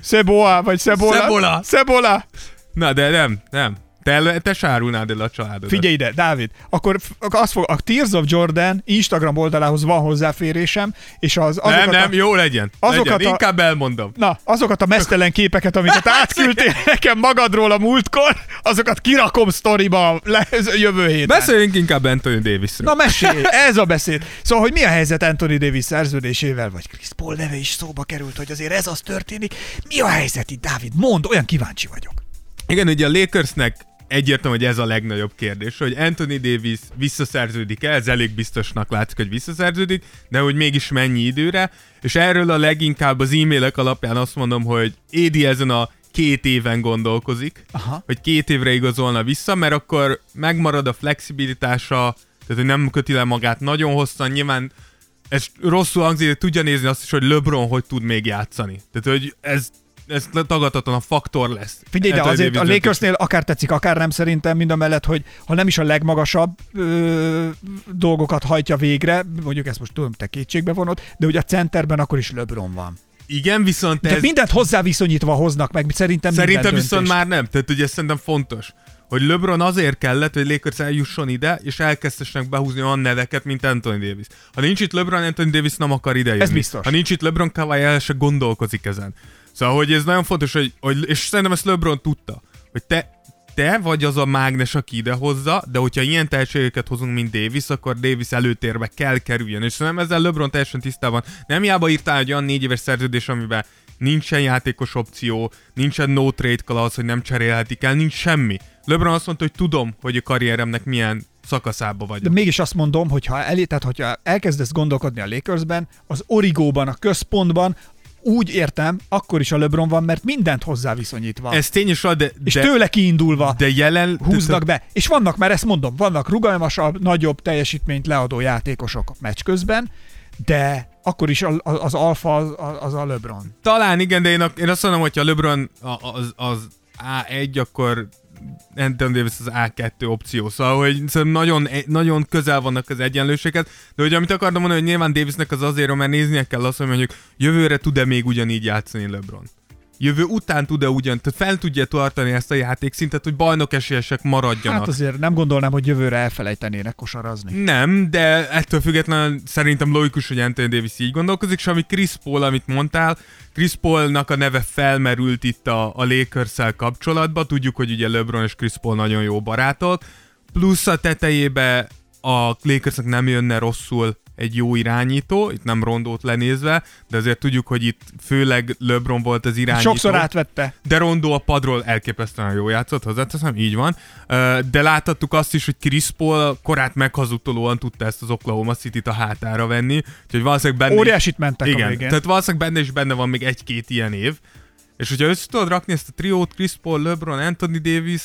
Szeboa, vagy Szebola. Szebola. Szebola. Na, de nem, nem. Te, te sárulnád el a családodat. Figyelj ide, Dávid, akkor, azt fog, a Tears of Jordan Instagram oldalához van hozzáférésem, és az, azokat Nem, nem, a, jó legyen. azokat legyen. a- Inkább elmondom. Na, azokat a mesztelen képeket, amiket átküldtél nekem magadról a múltkor, azokat kirakom sztoriba le, jövő héten. Beszéljünk inkább Anthony Davisről. Na mesélj, ez a beszéd. Szóval, hogy mi a helyzet Anthony Davis szerződésével, vagy Chris Paul neve is szóba került, hogy azért ez az történik. Mi a helyzet itt, Dávid? Mondd, olyan kíváncsi vagyok. Igen, ugye a Lakersnek egyértelmű, hogy ez a legnagyobb kérdés, hogy Anthony Davis visszaszerződik-e, ez elég biztosnak látszik, hogy visszaszerződik, de hogy mégis mennyi időre, és erről a leginkább az e-mailek alapján azt mondom, hogy Édi ezen a két éven gondolkozik, Aha. hogy két évre igazolna vissza, mert akkor megmarad a flexibilitása, tehát hogy nem köti le magát nagyon hosszan, nyilván ez rosszul hangzik, de tudja nézni azt is, hogy LeBron hogy tud még játszani. Tehát, hogy ez, ez tagadhatatlan a faktor lesz. Figyelj, de azért a Lakersnél akár tetszik, akár nem szerintem, mind a mellett, hogy ha nem is a legmagasabb ö, dolgokat hajtja végre, mondjuk ezt most tudom, te kétségbe vonod, de ugye a centerben akkor is LeBron van. Igen, viszont De ez... mindent hozzá viszonyítva hoznak meg, szerintem Szerintem viszont már nem. Tehát ugye ez szerintem fontos, hogy LeBron azért kellett, hogy Lakers eljusson ide, és elkezdessenek behúzni olyan neveket, mint Anthony Davis. Ha nincs itt LeBron, Anthony Davis nem akar ide jönni. Ez biztos. Ha nincs itt LeBron, Kawhi el se gondolkozik ezen. Szóval, hogy ez nagyon fontos, hogy, hogy és szerintem ezt LeBron tudta, hogy te te vagy az a mágnes, aki idehozza, de hogyha ilyen tehetségeket hozunk, mint Davis, akkor Davis előtérbe kell kerüljön. És szerintem ezzel LeBron teljesen tisztában. Nem hiába írtál egy olyan négy éves szerződés, amiben nincsen játékos opció, nincsen no trade clause, hogy nem cserélhetik el, nincs semmi. LeBron azt mondta, hogy tudom, hogy a karrieremnek milyen szakaszába vagyok. De mégis azt mondom, hogy ha elé, tehát hogyha elkezdesz gondolkodni a Lakersben, az origóban, a központban, úgy értem, akkor is a LeBron van, mert mindent hozzá viszonyítva. Ez tény és az, de, és de, tőle kiindulva de jelen... húznak be. És vannak, mert ezt mondom, vannak rugalmasabb, nagyobb teljesítményt leadó játékosok a meccs közben, de akkor is a- a- az alfa az, az a LeBron. Talán igen, de én, a- én azt mondom, hogy ha LeBron a- az, az A1, akkor Anthony Davis az A2 opció. Szóval, hogy szerintem nagyon, nagyon közel vannak az egyenlőséget, de hogy amit akartam mondani, hogy nyilván Davisnek az azért, mert néznie kell azt, hogy mondjuk jövőre tud-e még ugyanígy játszani LeBron. Jövő után tud-e ugyan, tehát fel tudja tartani ezt a játékszintet, hogy bajnok esélyesek maradjanak. Hát azért nem gondolnám, hogy jövőre elfelejtenének kosarazni. Nem, de ettől függetlenül szerintem logikus, hogy Anthony Davis így gondolkozik, és ami Chris Paul, amit mondtál, Chris Paulnak a neve felmerült itt a, a lakers kapcsolatban, tudjuk, hogy ugye LeBron és Chris Paul nagyon jó barátok, plusz a tetejébe a Lakersnek nem jönne rosszul egy jó irányító, itt nem rondót lenézve, de azért tudjuk, hogy itt főleg LeBron volt az irányító. Sokszor átvette. De Rondo a padról elképesztően jó játszott, hozzáteszem, így van. De láthattuk azt is, hogy Chris Paul korát meghazudtolóan tudta ezt az Oklahoma City-t a hátára venni, úgyhogy valószínűleg benne... Óriásit mentek a Igen, végén. tehát valószínűleg benne is benne van még egy-két ilyen év. És hogyha össze tudod rakni ezt a triót, Chris Paul, LeBron, Anthony Davis,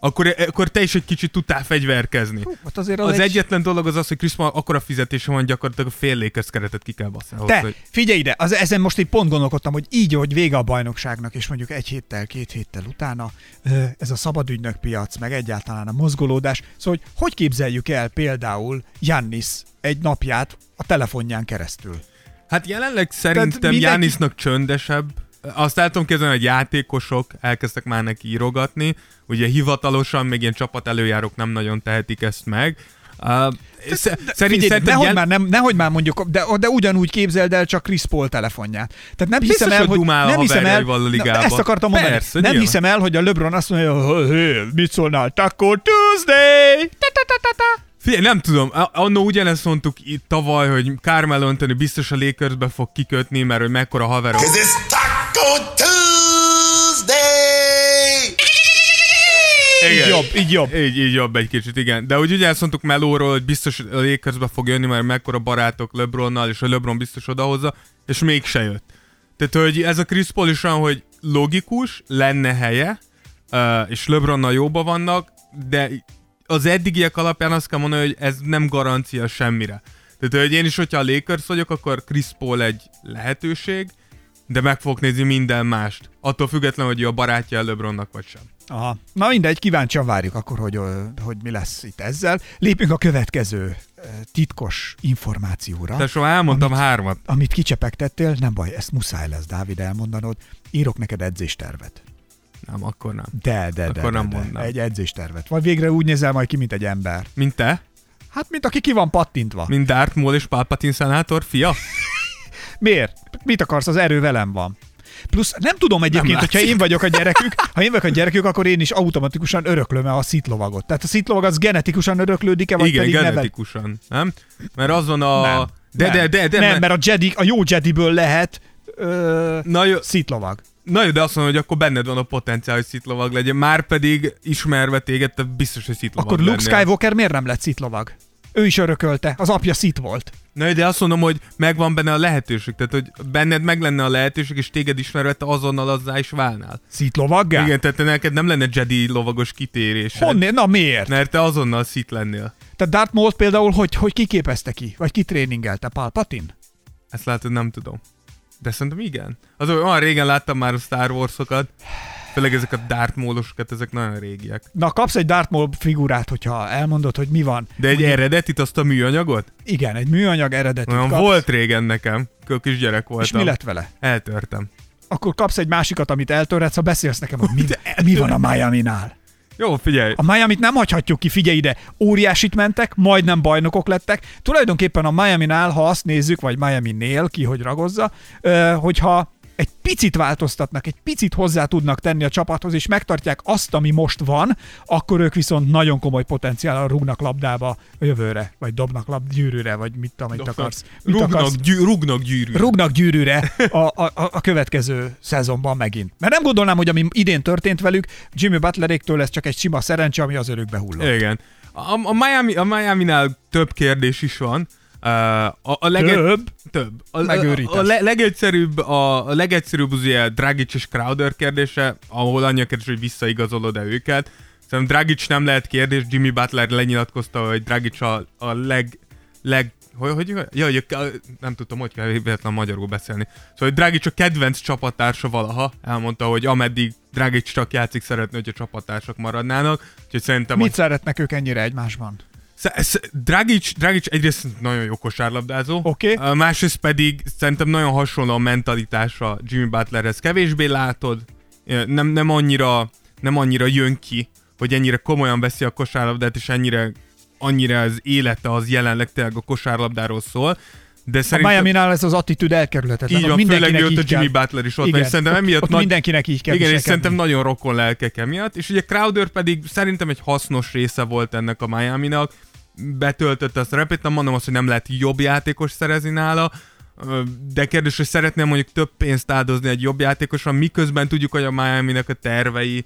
akkor, akkor te is egy kicsit tudtál fegyverkezni. Hát azért az, Az egy... egyetlen dolog az az, hogy Chris Paul akkora fizetése van, gyakorlatilag a fél Lakers keretet ki kell ahhoz, Te, hogy- figyelj ide, az, ezen most egy pont gondolkodtam, hogy így, hogy vége a bajnokságnak, és mondjuk egy héttel, két héttel utána ez a szabadügynök piac, meg egyáltalán a mozgolódás, szóval hogy hogy képzeljük el például Jannis egy napját a telefonján keresztül? Hát jelenleg szerintem mindenki- Jánisznak csöndesebb. Azt el tudom képzelni, hogy játékosok elkezdtek már neki írogatni. Ugye hivatalosan még ilyen csapat előjárók nem nagyon tehetik ezt meg. Uh, sz- szerint, Figyelj, szerintem nehogy, jel- már nem, nehogy már mondjuk, de, de ugyanúgy képzeld el csak Chris Paul telefonját. Tehát nem hiszem Biztos, el, hogy hogy nem hiszem el, haverjaival a ligába. Ezt akartam mondani. Persze, nem nyilván. hiszem el, hogy a LeBron azt mondja, hogy mit szólnál, Taco Tuesday! Ta, ta, ta, ta, ta. Figyelj, nem tudom, annó ugyanezt mondtuk itt tavaly, hogy Carmelo Anthony biztos a Lakersbe fog kikötni, mert hogy mekkora haverok. Taco Tuesday! Így jobb, így jobb. Így, így jobb egy kicsit, igen. De úgy ugye ezt mondtuk Melóról, hogy biztos a Lakersbe fog jönni, mert mekkora barátok LeBronnal, és a LeBron biztos odahozza, és mégse jött. Tehát, hogy ez a Chris Paul is olyan, hogy logikus, lenne helye, ö, és LeBronnal jóba vannak, de az eddigiek alapján azt kell mondani, hogy ez nem garancia semmire. Tehát, hogy én is, hogyha a Lakers vagyok, akkor Chris Paul egy lehetőség, de meg fogok nézni minden mást. Attól függetlenül, hogy ő a barátja LeBronnak vagy sem. Aha. Na mindegy, kíváncsian várjuk akkor, hogy, hogy mi lesz itt ezzel. Lépjünk a következő titkos információra. De soha elmondtam hármat. Amit kicsepegtettél, nem baj, ezt muszáj lesz, Dávid, elmondanod. Írok neked edzéstervet. Nem, akkor nem. De, de, de, Akkor de, nem de. mondnám. Egy edzéstervet. Vagy végre úgy nézel majd ki, mint egy ember. Mint te? Hát, mint aki ki van pattintva. Mint Darth Maul és Palpatine szenátor fia? Miért? Mit akarsz? Az erő velem van. Plusz nem tudom egyébként, Nem hogyha én vagyok a gyerekük, ha én vagyok a gyerekük, akkor én is automatikusan öröklöm a szitlovagot. Tehát a szitlovag az genetikusan öröklődik-e, vagy Igen, pedig nevel... genetikusan, nem? Mert azon a... Nem. De, nem. de, de, de, nem, mert a, Jedi, a jó Jediből lehet ö, Na jó, szitlovag. na jó, de azt mondom, hogy akkor benned van a potenciál, hogy szitlovag legyen. Már pedig ismerve téged, te biztos, hogy szitlovag Akkor Luke lennél. Skywalker miért nem lett szitlovag? Ő is örökölte, az apja szit volt. Na de azt mondom, hogy megvan benne a lehetőség. Tehát, hogy benned meg lenne a lehetőség, és téged ismerve te azonnal azzá is válnál. Szitlovaggá? Igen, tehát te neked nem lenne Jedi lovagos kitérés. Honnél? Na miért? Mert te azonnal szit lennél. Tehát Darth Maul például hogy, hogy kiképezte ki? Vagy kitréningelte? Palpatine? Ezt látod, nem tudom. De szerintem igen. Az olyan régen láttam már a Star Wars-okat, főleg ezek a Darth Maul-osokat, ezek nagyon régiek. Na, kapsz egy Darth Maul figurát, hogyha elmondod, hogy mi van. De egy eredetit, azt a műanyagot? Igen, egy műanyag eredetit Olyan kapsz. volt régen nekem, kisgyerek voltam. És mi lett vele? Eltörtem. Akkor kapsz egy másikat, amit eltörhetsz, ha beszélsz nekem, hogy mi, mi van a Miami-nál. Jó, figyelj. A Miami-t nem hagyhatjuk ki, figyelj ide, óriásit mentek, majdnem bajnokok lettek. Tulajdonképpen a Miami-nál, ha azt nézzük, vagy Miami-nél, ki hogy ragozza, hogyha egy picit változtatnak, egy picit hozzá tudnak tenni a csapathoz, és megtartják azt, ami most van, akkor ők viszont nagyon komoly potenciállal rúgnak labdába a jövőre, vagy dobnak lab gyűrűre, vagy mit, amit akarsz. Mit Rugnak, akarsz gyű, rugnak gyűrű. rúgnak gyűrűre a, a, a következő szezonban megint. Mert nem gondolnám, hogy ami idén történt velük, Jimmy Butleréktől ez csak egy sima szerencse, ami az örökbe hullott. Igen. A, a, Miami, a Miami-nál több kérdés is van. A, a lege- Több? több. A, a, Megőrítesz. a, le- legegyszerűbb, a, a legegyszerűbb az ugye Dragic és Crowder kérdése, ahol annyi a kérdés, hogy visszaigazolod-e őket. Szerintem Dragic nem lehet kérdés, Jimmy Butler lenyilatkozta, hogy Dragic a, a leg, leg hogy, hogy, ja, hogy a, nem tudtam, hogy kell véletlen magyarul beszélni. Szóval, hogy Dragic a kedvenc csapattársa valaha, elmondta, hogy ameddig Dragic csak játszik, szeretné, hogy a csapattársak maradnának. Úgyhogy szerintem Mit a, szeretnek ők ennyire egymásban? Dragic, Dragic egyrészt nagyon jó kosárlabdázó, uh, másrészt pedig szerintem nagyon hasonló a mentalitása Jimmy Butlerhez. Kevésbé látod, nem, nem, annyira, nem annyira jön ki, hogy ennyire komolyan veszi a kosárlabdát, és ennyire annyira az élete az jelenleg tényleg a kosárlabdáról szól. De A szerintem Miami-nál ez az attitűd elkerülhetetlen. így van, főleg mindenkinek miatt a Jimmy kell. Butler is ott Igen, és szerintem ott, emiatt ott nagy, mindenkinek így kell igen, és szerintem nagyon rokon lelkek emiatt, és ugye Crowder pedig szerintem egy hasznos része volt ennek a Miami-nak, betöltötte a szerepét, nem mondom azt, hogy nem lehet jobb játékos szerezni nála, de kérdés, hogy szeretném mondjuk több pénzt áldozni egy jobb játékosra, miközben tudjuk, hogy a Miami-nak a tervei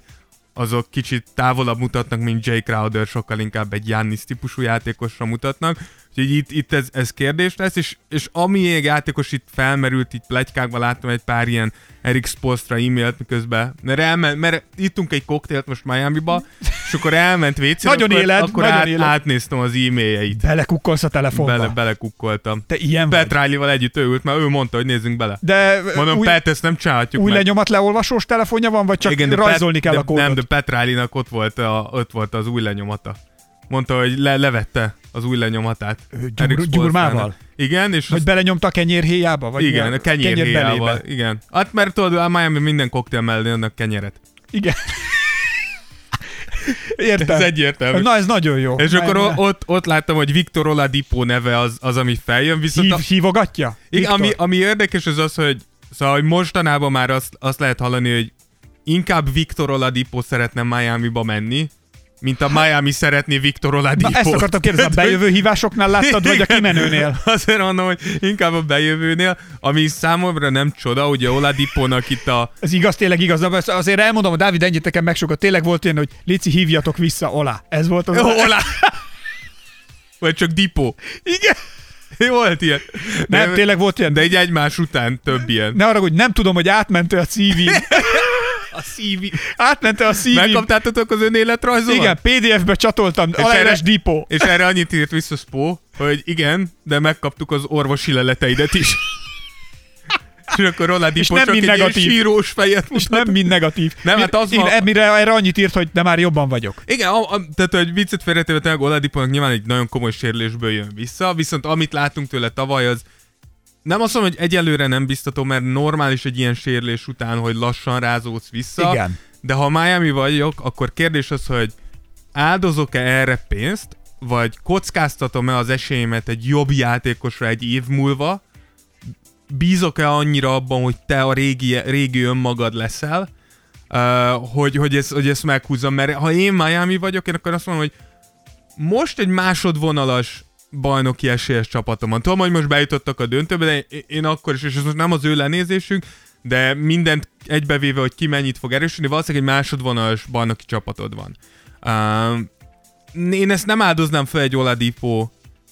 azok kicsit távolabb mutatnak, mint Jay Crowder, sokkal inkább egy Giannis típusú játékosra mutatnak. Úgyhogy itt, itt ez, ez kérdés lesz, és, és ami még játékos itt felmerült, itt pletykákban láttam egy pár ilyen Eric Spolstra e-mailt miközben, mert, elment, mert ittunk egy koktélt most Miami-ba, és akkor elment wc Nagyon akkor, éled, akkor nagyon át, éled. átnéztem az e-mailjeit. Belekukkolsz a telefonba. Bele, belekukkoltam. Te ilyen. Pet Riley-val együtt ő ült, mert ő mondta, hogy nézzünk bele. De Mondom, új, Pet, ezt nem csinálhatjuk új meg. lenyomat leolvasós telefonja van, vagy csak Igen, de rajzolni Pet, kell a de, kódot? Nem, de Petrálinak ott volt, a, ott volt az új lenyomata. Mondta, hogy le, levette az új lenyomatát. Gyurmával? Igen, és Vagy azt, belenyomta a kenyérhéjába? Vagy igen, a kenyérhéjával. belébe? Igen. Hát mert tudod, a Miami minden koktél mellé adnak kenyeret. Igen. Értem. Ez egyértelmű. Na, ez nagyon jó. És akkor Miami- o- ott, ott láttam, hogy Victor Oladipo neve az, az ami feljön, viszont Hív, a, hívogatja? igen, Viktor? ami, ami érdekes az az, hogy szóval, hogy mostanában már azt, azt lehet hallani, hogy inkább Victor Oladipo szeretne Miami-ba menni, mint a Miami szeretné Victor Oladipo. Na, ezt akartam kérdezni, a bejövő hívásoknál láttad, vagy a kimenőnél? Azért mondom, hogy inkább a bejövőnél, ami számomra nem csoda, ugye Oladipónak itt a... Ez igaz, tényleg igaz, de azért elmondom, a Dávid ennyiteken megsokott, tényleg volt ilyen, hogy Lici, hívjatok vissza, Olá. Ez volt az... Ola... Vagy csak Dipo. Igen. Volt ilyen. Nem, de, tényleg volt ilyen. de egy egymás után több ilyen. Ne arra, hogy nem tudom, hogy átment a CV. A CV. átment a CV. Megkaptátok az önéletrajzomat? Igen, PDF-be csatoltam, aláírás erre- Dipo. És erre annyit írt vissza Spó, hogy igen, de megkaptuk az orvosi leleteidet is. És akkor Oladipo És nem mind negatív. sírós fejet És mutat. nem mind negatív. Nem, hát az Én van- Emire erre annyit írt, hogy de már jobban vagyok. Igen, a, a, tehát hogy viccet félretéve tényleg Oladipónak nyilván egy nagyon komoly sérülésből jön vissza, viszont amit látunk tőle tavaly, az nem azt mondom, hogy egyelőre nem biztató, mert normális egy ilyen sérülés után, hogy lassan rázódsz vissza. Igen. De ha Miami vagyok, akkor kérdés az, hogy áldozok-e erre pénzt, vagy kockáztatom-e az esélyemet egy jobb játékosra egy év múlva, bízok-e annyira abban, hogy te a régi, régi önmagad leszel, uh, hogy, hogy, ez, hogy ezt meghúzzam, mert ha én Miami vagyok, én akkor azt mondom, hogy most egy másodvonalas bajnoki esélyes csapatom van. Tudom, hogy most bejutottak a döntőbe, de én akkor is, és ez most nem az ő lenézésünk, de mindent egybevéve, hogy ki mennyit fog erősödni, valószínűleg egy másodvonalas bajnoki csapatod van. Uh, én ezt nem áldoznám fel egy Oladipo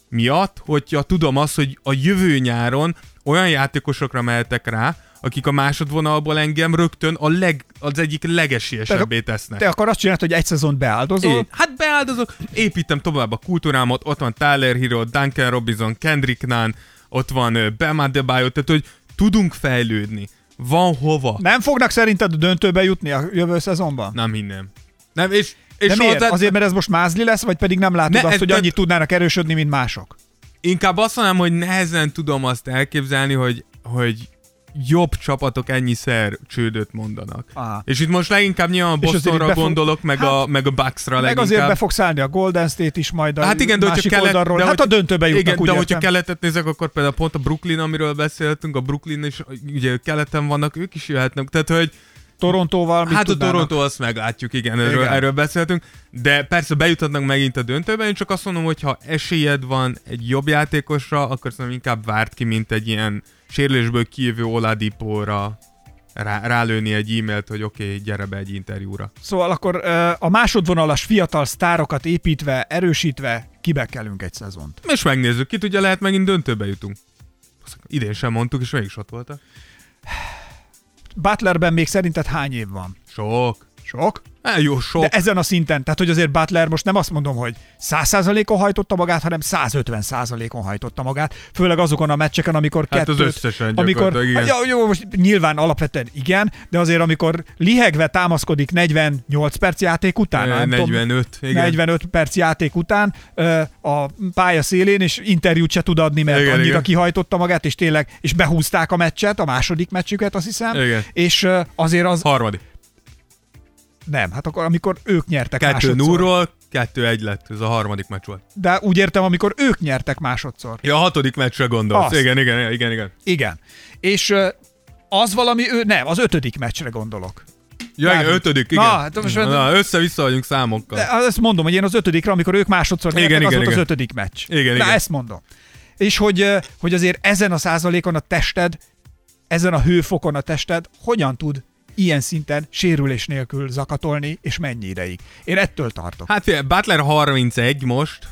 miatt, hogyha tudom azt, hogy a jövő nyáron olyan játékosokra mehetek rá, akik a másodvonalból engem rögtön a leg, az egyik legesélyesebbé tesznek. Te akkor azt csinálod, hogy egy szezont beáldozol, É, hát beáldozok, építem tovább a kultúrámat, ott van Tyler Hero, Duncan Robinson, Kendrick Nunn, ott van Bam Adebayo, tehát hogy tudunk fejlődni. Van hova. nem fognak szerinted a döntőbe jutni a jövő szezonban? Nem hinném. Nem, és, és De miért? hozzá- Azért, mert ez most mázli lesz, vagy pedig nem látod Ne, azt, ez- hogy annyit tudnának erősödni, mint mások? Inkább azt mondanám, hogy nehezen tudom azt elképzelni, hogy, hogy jobb csapatok ennyiszer csődöt mondanak. Aha. És itt most leginkább nyilván a Bostonra befog- gondolok, meg, a, meg a Bucksra Meg leginkább. azért be fog szállni a Golden State is majd a Hát igen, de hogyha másik kelet, oldalról. de hát hogy- a döntőbe jutnak, igen, úgy de hogyha értem. keletet nézek, akkor például pont a Brooklyn, amiről beszéltünk, a Brooklyn is, ugye keleten vannak, ők is jöhetnek. Tehát, hogy Torontóval mit hát a tudnának? Toronto azt meglátjuk, igen, erről, Igen. erről beszéltünk. De persze bejutatnak megint a döntőbe, én csak azt mondom, hogy ha esélyed van egy jobb játékosra, akkor szerintem inkább várt ki, mint egy ilyen sérülésből kijövő Oladipóra rá, rálőni egy e-mailt, hogy oké, okay, gyere be egy interjúra. Szóval akkor a másodvonalas fiatal sztárokat építve, erősítve kibekelünk egy szezont. És megnézzük, ki tudja, lehet megint döntőbe jutunk. Azt Idén sem mondtuk, és mégis ott voltak. Butlerben még szerinted hány év van? Sok. Sok? Hát jó, sok. De ezen a szinten, tehát hogy azért Butler most nem azt mondom, hogy 100%-on hajtotta magát, hanem 150%-on hajtotta magát, főleg azokon a meccseken, amikor Hát az kettőt, összesen amikor, igen. jó, jó, most nyilván alapvetően igen, de azért amikor lihegve támaszkodik 48 perc játék után, Ö, nem tudom, 45, igen. 45 perc játék után ö, a pálya szélén, és interjút se tud adni, mert Igen, annyira igen. kihajtotta magát, és tényleg, és behúzták a meccset, a második meccsüket, azt hiszem, Igen. és azért az, Harmadik. Nem, hát akkor amikor ők nyertek Kettő másodszor. nullról, kettő egy lett. Ez a harmadik meccs volt. De úgy értem, amikor ők nyertek másodszor. Ja, a hatodik meccsre gondolsz. Azt. Igen, igen, igen, igen. Igen. És az valami, ő, nem, az ötödik meccsre gondolok. Ja, igen, ötödik, igen. Na, hát most- Na, össze-vissza vagyunk számokkal. De azt mondom, hogy én az ötödikre, amikor ők másodszor Igen, nyertek, az igen, volt az igen. ötödik meccs. Igen, Na, igen. ezt mondom. És hogy, hogy azért ezen a százalékon a tested, ezen a hőfokon a tested hogyan tud ilyen szinten sérülés nélkül zakatolni, és mennyi ideig. Én ettől tartok. Hát Butler 31 most.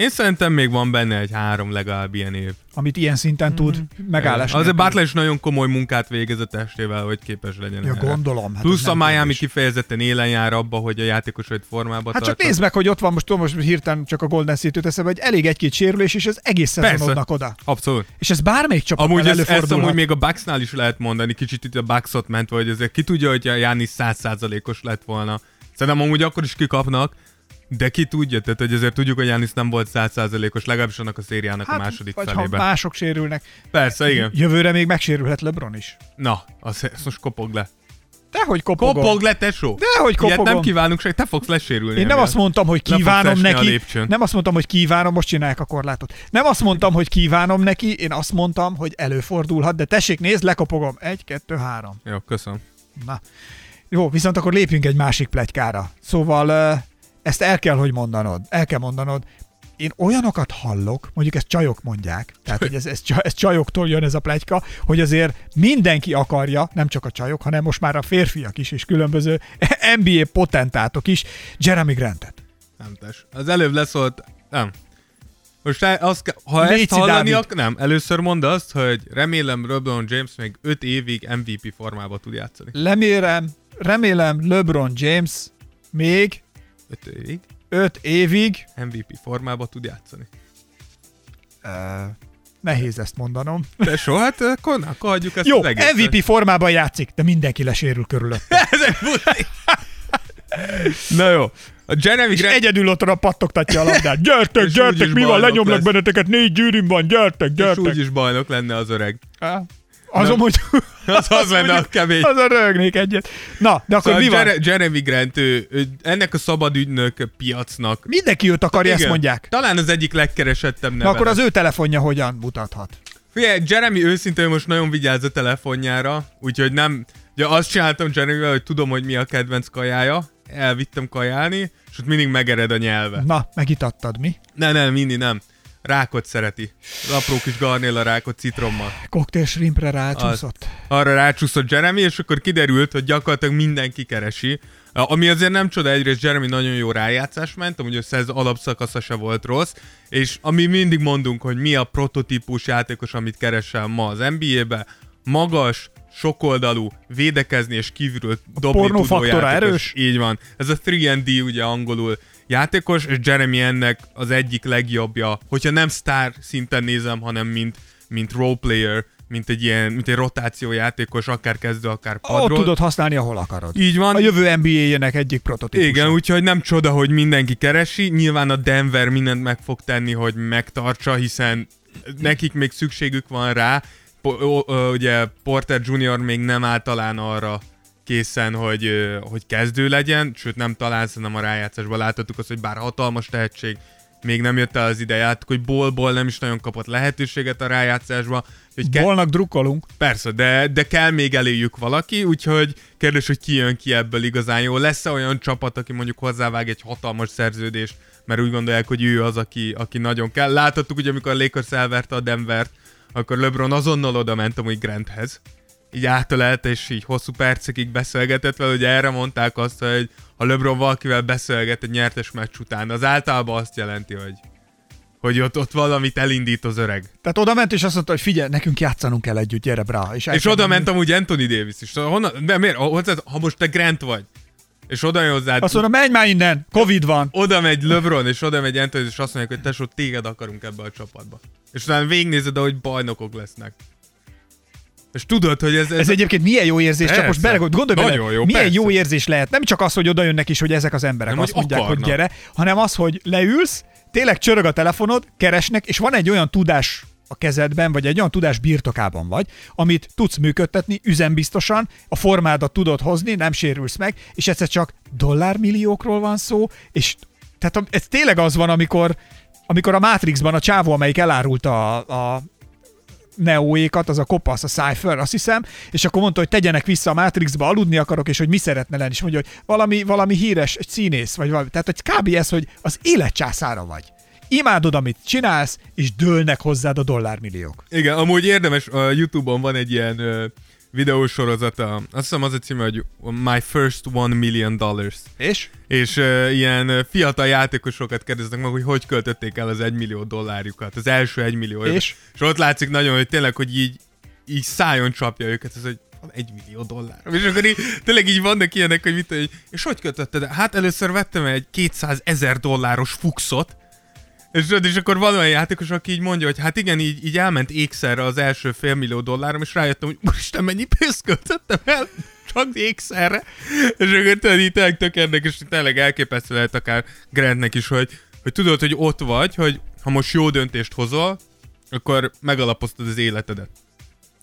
Én szerintem még van benne egy három legalább ilyen év. Amit ilyen szinten tud megállás Azért. Butler is nagyon komoly munkát végez a testével, hogy képes legyen Ja, erre. gondolom. Hát Plusz ez a Miami kérdés. kifejezetten élen jár abba, hogy a játékosait formába Hát csak tartsa. nézd meg, hogy ott van most, tudom, most hirtelen csak a Golden State jut eszembe, hogy elég egy-két sérülés, és ez egész szezonodnak oda. Abszolút. És ez bármelyik csapatnál Amúgy ezt, ezt amúgy még a Bucksnál is lehet mondani, kicsit itt a Bucksot ment, vagy ezért ki tudja, hogy a Jánis 100%-os lett volna. Szerintem amúgy akkor is kikapnak, de ki tudja, tehát hogy azért tudjuk, hogy Jánis nem volt 100%-os, legalábbis annak a szériának a második Hát, vagy felében. ha mások sérülnek. Persze, igen. Jövőre még megsérülhet LeBron is. Na, az, ezt most kopog le. Dehogy kopogom. Kopog le, tesó! Dehogy Ilyet kopogom. nem kívánunk se, te fogsz lesérülni. Én nem emiatt. azt mondtam, hogy kívánom neki. Nem azt mondtam, hogy kívánom, most csinálják a korlátot. Nem azt mondtam, hogy kívánom neki, én azt mondtam, hogy előfordulhat, de tessék, nézd, lekopogom. Egy, kettő, három. Jó, köszönöm. Na. Jó, viszont akkor lépjünk egy másik plegykára. Szóval ezt el kell, hogy mondanod. El kell mondanod. Én olyanokat hallok, mondjuk ezt csajok mondják, tehát hogy ez, ez, ez csajoktól jön ez a plegyka, hogy azért mindenki akarja, nem csak a csajok, hanem most már a férfiak is, és különböző NBA potentátok is, Jeremy Grantet. Nem tes. Az előbb leszólt... Nem. Most azt, ke- ha Léci ezt hallani, Dávid. nem. Először mondd azt, hogy remélem LeBron James még 5 évig MVP formába tud játszani. Remélem, remélem LeBron James még 5 évig 5 évig, MVP formába tud játszani. uh, nehéz ezt mondanom, De soha, hát akkor, akkor hagyjuk ezt Jó, az egészet. MVP formában játszik, de mindenki lesérül körülött. Ez egy. Na jó. A Jeremy És Grant... egyedül ott a pattogtatja a labdát. Gyertek, És gyertek, mi van, lenyomlak lesz. benneteket, négy gyűrűm van, gyertek, És gyertek. úgyis bajnok lenne az öreg. Á, Az amúgy... Az az lenne a kemény. Az a rögnék egyet. Na, de akkor Szóval mi van? Jere- Jeremy Grant, ő, ő, ennek a szabadügynök piacnak Mindenki őt akarja, ezt mondják. Talán az egyik legkeresettebb neve. Na akkor az ő telefonja hogyan mutathat? Figyelj, Jeremy őszintén most nagyon vigyáz a telefonjára, úgyhogy nem... Ugye azt csináltam Jeremyvel, hogy tudom, hogy mi a kedvenc kajája, elvittem kajálni, és ott mindig megered a nyelve. Na, megitattad, mi? Nem, nem, mindig nem. Rákot szereti. Az apró kis garnéla rákot citrommal. Koktél shrimpre rácsúszott. Arra rácsúszott Jeremy, és akkor kiderült, hogy gyakorlatilag mindenki keresi. Ami azért nem csoda, egyrészt Jeremy nagyon jó rájátszás ment, amúgy össze ez alapszakasza se volt rossz, és ami mindig mondunk, hogy mi a prototípus játékos, amit keresel ma az NBA-be, magas, sokoldalú, védekezni és kívülről dobni tudó játékos. erős? Így van. Ez a 3D ugye angolul játékos, és Jeremy ennek az egyik legjobbja, hogyha nem sztár szinten nézem, hanem mint, mint roleplayer, mint egy ilyen, mint egy rotáció játékos, akár kezdő, akár Ott padról. tudod használni, ahol akarod. Így van. A jövő NBA-jének egyik prototípusa. Igen, úgyhogy nem csoda, hogy mindenki keresi. Nyilván a Denver mindent meg fog tenni, hogy megtartsa, hiszen nekik még szükségük van rá. Po- ö, ugye Porter Junior még nem áll talán arra készen, hogy, hogy kezdő legyen, sőt nem talán, szerintem a rájátszásban láthattuk azt, hogy bár hatalmas tehetség, még nem jött el az ideje, hát, hogy Ballból nem is nagyon kapott lehetőséget a rájátszásba. Hogy ke- Bolnak drukkolunk. Persze, de, de kell még eléjük valaki, úgyhogy kérdés, hogy ki jön ki ebből igazán jó. Lesz-e olyan csapat, aki mondjuk hozzávág egy hatalmas szerződést, mert úgy gondolják, hogy ő az, aki, aki nagyon kell. Láthattuk, hogy amikor a Lakers elverte a Denvert, akkor LeBron azonnal oda ment amúgy Granthez, így átölelte, és így hosszú percekig beszélgetett vele, hogy erre mondták azt, hogy ha LeBron valakivel beszélget egy nyertes meccs után, az általában azt jelenti, hogy hogy ott, ott valamit elindít az öreg. Tehát oda ment, és azt mondta, hogy figyelj, nekünk játszanunk kell együtt, gyere brá. És, és oda ment amúgy Anthony Davis is. Honnan, de miért? Ha most te Grant vagy, és oda jön hozzád... Azt mondom, menj már innen, Covid van. Oda megy LeBron, és oda megy Anthony, és azt mondják, hogy tesó, téged akarunk ebbe a csapatba. És utána végignézed, ahogy bajnokok lesznek. És tudod, hogy ez... Ez, ez egyébként milyen jó érzés, persze. csak most bele, gondolj bele, jó, milyen persze. jó érzés lehet. Nem csak az, hogy oda jönnek is, hogy ezek az emberek Nem, azt hogy mondják, akarnak. hogy gyere, hanem az, hogy leülsz, tényleg csörög a telefonod, keresnek, és van egy olyan tudás a kezedben, vagy egy olyan tudás birtokában vagy, amit tudsz működtetni üzembiztosan, a formádat tudod hozni, nem sérülsz meg, és egyszer csak dollármilliókról van szó, és tehát ez tényleg az van, amikor, amikor a Matrixban a csávó, amelyik elárulta a, a Neoékat, az a kopasz, a Cypher, azt hiszem, és akkor mondta, hogy tegyenek vissza a Matrixba, aludni akarok, és hogy mi szeretne lenni, és mondja, hogy valami, valami híres színész, vagy valami. Tehát, hogy kb. ez, hogy az élet császára vagy. Imádod, amit csinálsz, és dőlnek hozzád a dollármilliók. Igen, amúgy érdemes, a Youtube-on van egy ilyen videósorozata, azt hiszem az a címe, hogy My First One Million Dollars. És? És uh, ilyen fiatal játékosokat kérdeznek meg, hogy hogy költötték el az egymillió dollárjukat, az első egymillió. És? És ott látszik nagyon, hogy tényleg, hogy így, így szájon csapja őket, ez, hogy egy millió dollár. És akkor így, tényleg így vannak ilyenek, hogy mit, hogy, és hogy kötötted? Hát először vettem egy 200 ezer dolláros fuxot, és, és akkor van olyan játékos, aki így mondja, hogy hát igen, így, így elment ékszerre az első félmillió dollárom, és rájöttem, hogy úristen, mennyi pénzt költöttem el csak ékszerre. És akkor tudod, így tényleg tök érdekes, tényleg elképesztő lehet akár Grantnek is, hogy, hogy tudod, hogy ott vagy, hogy ha most jó döntést hozol, akkor megalapoztad az életedet.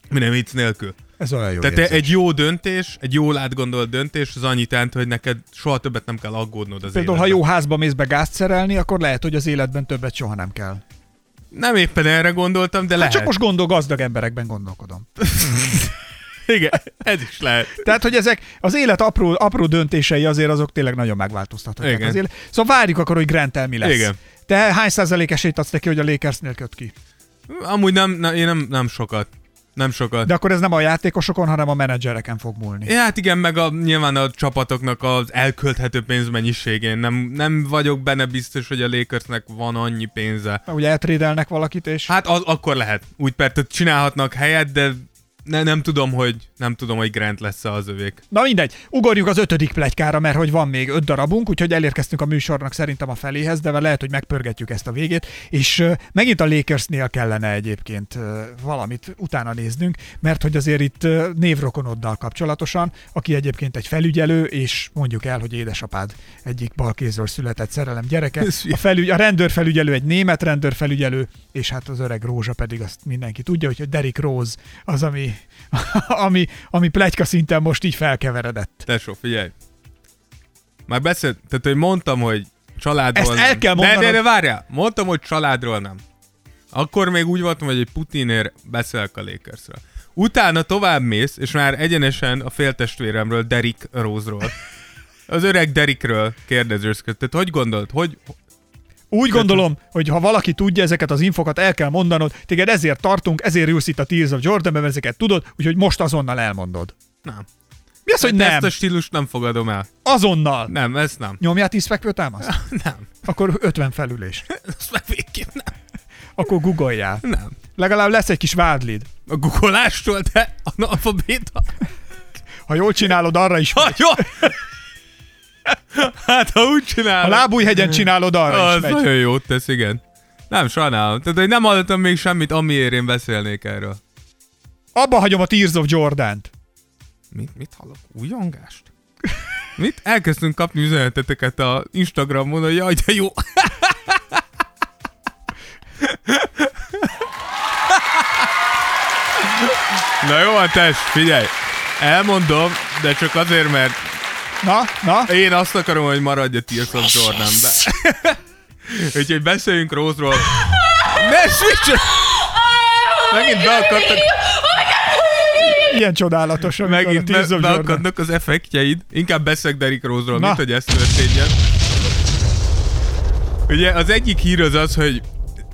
Minden vicc nélkül. Ez olyan jó Tehát érzés. egy jó döntés, egy jól átgondolt döntés, az annyit jelent, hogy neked soha többet nem kell aggódnod az Például, életben. ha jó házba mész be gázt szerelni, akkor lehet, hogy az életben többet soha nem kell. Nem éppen erre gondoltam, de hát lehet. Csak most gondol, gazdag emberekben gondolkodom. Igen, ez is lehet. Tehát, hogy ezek az élet apró, apró döntései azért azok tényleg nagyon megváltoztathatják Igen. az élet. Szóval várjuk akkor, hogy Grant mi lesz. Igen. Te hány százalék esélyt adsz neki, hogy a Lakersnél köt ki? Amúgy nem, nem, én nem, nem sokat. Nem sokat. De akkor ez nem a játékosokon, hanem a menedzsereken fog múlni. Ja, hát igen, meg a, nyilván a csapatoknak az elkölthető pénzmennyiségén. Nem, nem vagyok benne biztos, hogy a Lakersnek van annyi pénze. Ugye eltrédelnek valakit, és... Hát az, akkor lehet. Úgy persze csinálhatnak helyet, de ne, nem tudom, hogy nem tudom, hogy Grant lesz az övék. Na mindegy, ugorjuk az ötödik plegykára, mert hogy van még öt darabunk, úgyhogy elérkeztünk a műsornak szerintem a feléhez, de lehet, hogy megpörgetjük ezt a végét, és megint a Lakersnél kellene egyébként valamit utána néznünk, mert hogy azért itt névrokonoddal kapcsolatosan, aki egyébként egy felügyelő, és mondjuk el, hogy édesapád egyik balkézről született szerelem gyereke. A, felügy, a rendőrfelügyelő egy német rendőrfelügyelő, és hát az öreg Rózsa pedig azt mindenki tudja, hogy Derek Rose az, ami ami, ami plegyka szinten most így felkeveredett. Tesó, figyelj. Már beszélt, tehát hogy mondtam, hogy családról Ezt el kell mondanom. De, de, de várjál, mondtam, hogy családról nem. Akkor még úgy voltam, hogy egy Putinér beszélek a Lakersről. Utána tovább mész, és már egyenesen a féltestvéremről, Derek Rose-ról. Az öreg Derikről kérdezőzködött. Tehát hogy gondolt, hogy, úgy gondolom, hogy ha valaki tudja ezeket az infokat, el kell mondanod, téged ezért tartunk, ezért ülsz itt a Tears of Jordan, mert ezeket tudod, úgyhogy most azonnal elmondod. Nem. Mi az, hogy nem? Ezt a stílust nem fogadom el. Azonnal. Nem, ezt nem. Nyomjál 10 fekvőtámaszt? nem. Akkor 50 felülés. Ezt meg végképp nem. Akkor guggoljál. Nem. Legalább lesz egy kis vádlid. A guggolástól, de analfabéta. Ha jól csinálod, arra is. Ha, jó. hát, ha úgy csinálod. A lábújhegyen csinálod, arra az is megy. nagyon jót tesz, igen. Nem, sajnálom. Tehát, hogy nem hallottam még semmit, amiért én beszélnék erről. Abba hagyom a Tears of Jordan-t. Mit, mit hallok? Újongást? Mit? Elkezdtünk kapni üzeneteteket a Instagramon, hogy jaj, de jó. Na jó, test, figyelj. Elmondom, de csak azért, mert Na, na? Én azt akarom, hogy maradj a Tears of Jordanbe. Úgyhogy beszéljünk Rózról. Ne switch! Megint beakadtak... Ilyen csodálatos, Megint be, beakadnak az effektjeid. Inkább beszek Derrick Rózról, mint hogy ez történjen. Ugye az egyik hír az az, hogy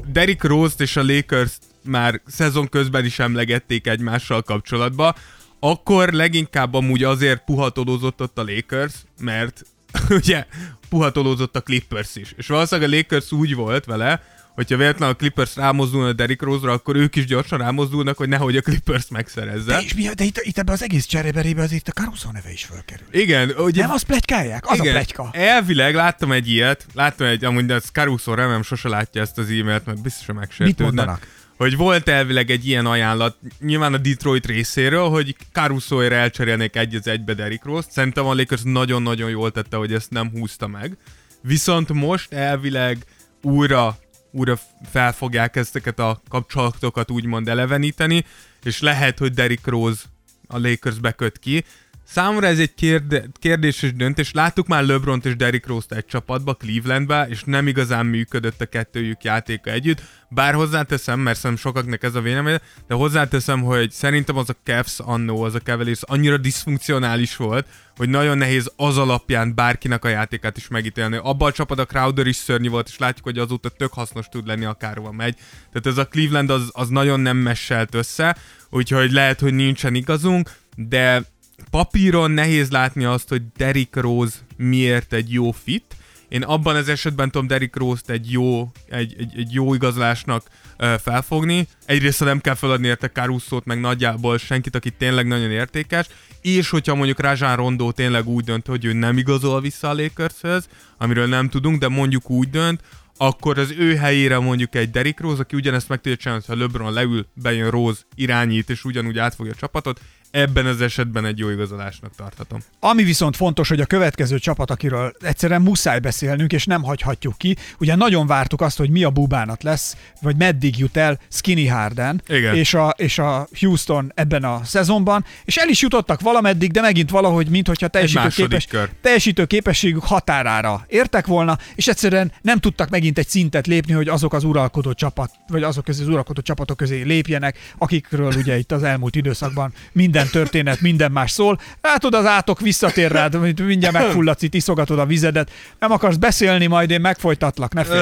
Derrick Rose-t és a Lakers már szezon közben is emlegették egymással kapcsolatba. Akkor leginkább amúgy azért puhatolózott ott a Lakers, mert ugye puhatolózott a Clippers is. És valószínűleg a Lakers úgy volt vele, hogyha véletlenül a Clippers rámozdulna a Derrick Rose-ra, akkor ők is gyorsan rámozdulnak, hogy nehogy a Clippers megszerezze. De, és mi, de itt, itt ebben az egész cseréberébe azért a Caruso neve is fölkerül. Igen, ugye... Nem azt plegykálják? Az igen, a pletyka. Elvileg láttam egy ilyet, láttam egy, amúgy de Caruso remélem sose látja ezt az e-mailt, mert biztosan Mit megsértődne. mondanak? Hogy volt elvileg egy ilyen ajánlat, nyilván a Detroit részéről, hogy Carusoért elcserélnék egy az egybe Derrick Rose-t. Szerintem a Lakers nagyon-nagyon jól tette, hogy ezt nem húzta meg. Viszont most elvileg újra, újra felfogják ezeket a kapcsolatokat úgymond eleveníteni, és lehet, hogy Derrick Rose a Lakers beköt ki. Számomra ez egy kérde- kérdéses döntés. Láttuk már LeBron és Derrick Rose-t egy csapatba, Clevelandbe, és nem igazán működött a kettőjük játéka együtt. Bár hozzáteszem, mert szerintem sokaknak ez a vélemény, de hozzáteszem, hogy szerintem az a Cavs annó, az a Cavaliers annyira diszfunkcionális volt, hogy nagyon nehéz az alapján bárkinek a játékát is megítélni. Abban a csapat a Crowder is szörnyű volt, és látjuk, hogy azóta tök hasznos tud lenni, akárhova megy. Tehát ez a Cleveland az, az nagyon nem messelt össze, úgyhogy lehet, hogy nincsen igazunk, de papíron nehéz látni azt, hogy Derrick Rose miért egy jó fit. Én abban az esetben tudom Derrick Rose-t egy jó, egy, egy, egy jó igazlásnak ö, felfogni. Egyrészt nem kell feladni érte Caruso-t, meg nagyjából senkit, aki tényleg nagyon értékes, és hogyha mondjuk Raján Rondo tényleg úgy dönt, hogy ő nem igazol vissza a Lakershez, amiről nem tudunk, de mondjuk úgy dönt, akkor az ő helyére mondjuk egy Derrick Rose, aki ugyanezt meg tudja csinálni, ha LeBron leül, bejön Rose, irányít, és ugyanúgy átfogja a csapatot, ebben az esetben egy jó igazolásnak tarthatom. Ami viszont fontos, hogy a következő csapat, akiről egyszerűen muszáj beszélnünk, és nem hagyhatjuk ki, ugye nagyon vártuk azt, hogy mi a bubánat lesz, vagy meddig jut el Skinny Harden Igen. És, a, és a Houston ebben a szezonban, és el is jutottak valameddig, de megint valahogy, mintha teljesítő, második képes, kör. teljesítő képességük határára értek volna, és egyszerűen nem tudtak megint egy szintet lépni, hogy azok az uralkodó csapat, vagy azok közé az uralkodó csapatok közé lépjenek, akikről ugye itt az elmúlt időszakban minden történet, minden más szól. Látod, az átok visszatér rád, mindjárt megfulladsz, itt iszogatod a vizedet. Nem akarsz beszélni, majd én megfojtatlak, ne félj.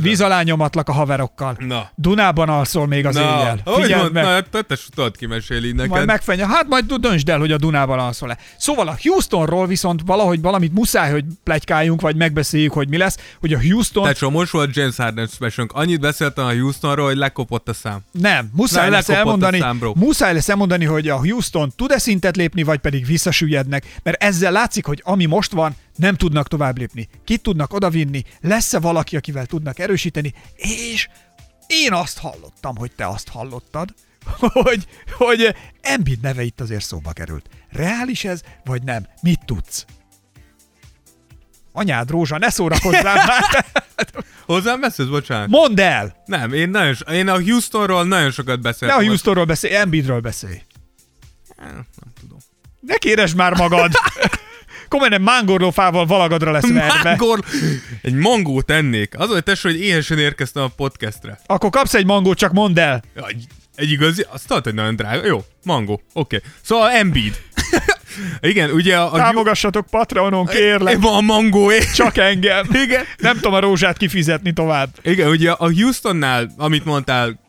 Víz alá nyomatlak a haverokkal. Na. Dunában alszol még az éjjel. Figyeld meg. na, te, te tudod kimesélni neked. Majd megfenye. Hát majd döntsd el, hogy a Dunában alszol-e. Szóval a Houstonról viszont valahogy valamit muszáj, hogy pletykáljunk, vagy megbeszéljük, hogy mi lesz, hogy a Houston... Tehát most volt James Harden special Annyit beszéltem a Houstonról, hogy lekopott a szám. Nem, muszáj Nem, lesz elmondani, muszáj lesz elmondani, hogy a Houston tud-e szintet lépni, vagy pedig visszasüllyednek, mert ezzel látszik, hogy ami most van, nem tudnak tovább lépni. Kit tudnak odavinni, lesz-e valaki, akivel tudnak erősíteni, és én azt hallottam, hogy te azt hallottad, hogy, hogy Embiid neve itt azért szóba került. Reális ez, vagy nem? Mit tudsz? Anyád, Rózsa, ne szórakozzál már! Hozzám beszélsz, bocsánat? Mondd el! Nem, én, nagyon, so- én a Houstonról nagyon sokat Ne beszéltem. a Houstonról beszélj, Embiidről beszélj. Nem tudom. Ne kéresd már magad! Komolyan mángorlófával valagadra lesz verve. Mángor... Egy mangót ennék. Az volt tesó, hogy éhesen érkeztem a podcastre. Akkor kapsz egy mangót, csak mondd el. Ja, Egy, egy igazi, azt tudod, hogy nagyon drága. Jó, mangó, oké. Okay. Szóval Embiid. Igen, ugye a... Támogassatok Patreonon, kérlek. a mangóé. Csak engem. Igen. Nem tudom a rózsát kifizetni tovább. Igen, ugye a Houstonnál, amit mondtál,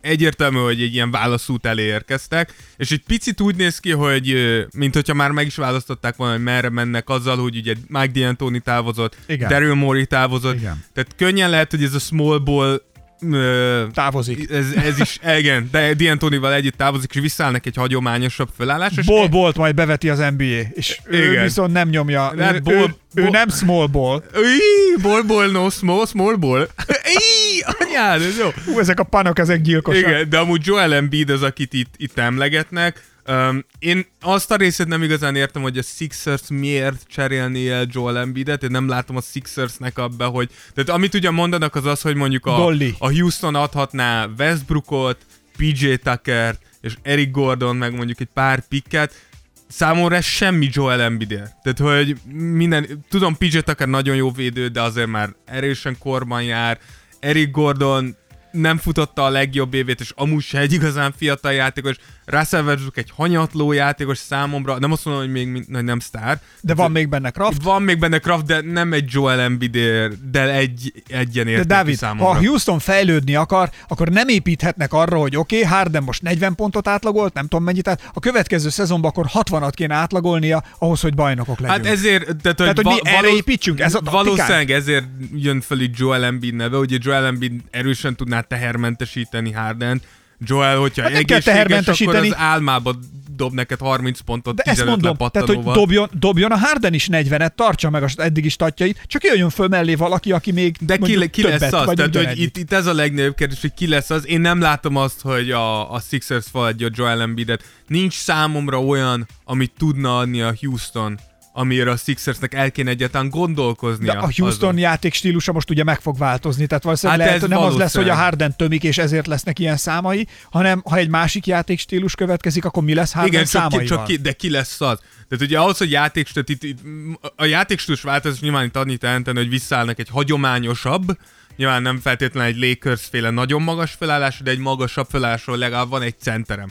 egyértelmű, hogy egy ilyen válaszút elé érkeztek, és egy picit úgy néz ki, hogy mint hogyha már meg is választották volna, hogy merre mennek azzal, hogy ugye Mike D'Antoni távozott, Igen. Daryl Morey távozott, Igen. tehát könnyen lehet, hogy ez a small ball ö, Távozik. ez, ez is, igen, de D'Antonival együtt távozik, és visszaállnak egy hagyományosabb felállás. és Ball bolt majd beveti az NBA, és ő Igen. viszont nem nyomja. Nem, Nem, ő, ball- ő, ő nem small ball. Íj, ball, ball, no small, small ball. Íj, anyád, ez jó. Hú, ezek a panok, ezek gyilkosak. Igen, de amúgy Joel Embiid az, akit itt, itt emlegetnek. Um, én azt a részét nem igazán értem, hogy a Sixers miért cserélni el Joel Embiidet, én nem látom a Sixersnek abba, hogy... Tehát amit ugye mondanak az az, hogy mondjuk a, Golli. a Houston adhatná Westbrookot, PJ Tuckert és Eric Gordon, meg mondjuk egy pár pikket, számomra ez semmi Joel Embiidért. Tehát, hogy minden... Tudom, PJ Tucker nagyon jó védő, de azért már erősen korban jár. Eric Gordon nem futotta a legjobb évét, és amúgy se egy igazán fiatal játékos. Russell Westbrook egy hanyatló játékos számomra, nem azt mondom, hogy még hogy nem sztár. De van még benne Kraft. Van még benne Kraft, de nem egy Joel Embiid, de egy egyenértékű De Dávid, számomra. ha Houston fejlődni akar, akkor nem építhetnek arra, hogy oké, okay, Harden most 40 pontot átlagolt, nem tudom mennyit, tehát a következő szezonban akkor 60-at kéne átlagolnia ahhoz, hogy bajnokok legyünk. Hát ezért, tehát, hogy, Tehát, hogy mi erre építsünk, ez a taktikánk? Valószínűleg ezért jön fel itt Joel Embiid neve, ugye Joel Embiid erősen tudná tehermentesíteni Harden. Joel, hogyha Hát egészséges, akkor az álmába dob neked 30 pontot De ezt 15 mondom, tehát hogy dobjon, dobjon a Harden is 40-et, tartsa meg az eddigi statjait, csak jöjjön föl mellé valaki, aki még De ki, ki lesz többet, az? vagy Tehát, hogy itt, itt ez a legnagyobb kérdés, hogy ki lesz az. Én nem látom azt, hogy a, a Sixers feladja Joel Embiidet. Nincs számomra olyan, amit tudna adni a Houston, amire a Sixersnek el kéne egyáltalán gondolkoznia. De a Houston azon. játék stílusa most ugye meg fog változni, tehát valószínűleg Hát lehet, nem az lesz, hogy a. Harden tömik, és ezért lesznek ilyen számai, hanem ha egy másik játék stílus következik, akkor mi lesz Harden Igen, csak, ki, csak ki, de ki lesz az? Tehát ugye ahhoz, hogy játékstílus, itt, itt, a játékstílus változás nyilván itt annyit jelenteni, hogy visszaállnak egy hagyományosabb, nyilván nem feltétlenül egy Lakers féle nagyon magas felállás, de egy magasabb felállásról legalább van egy centerem.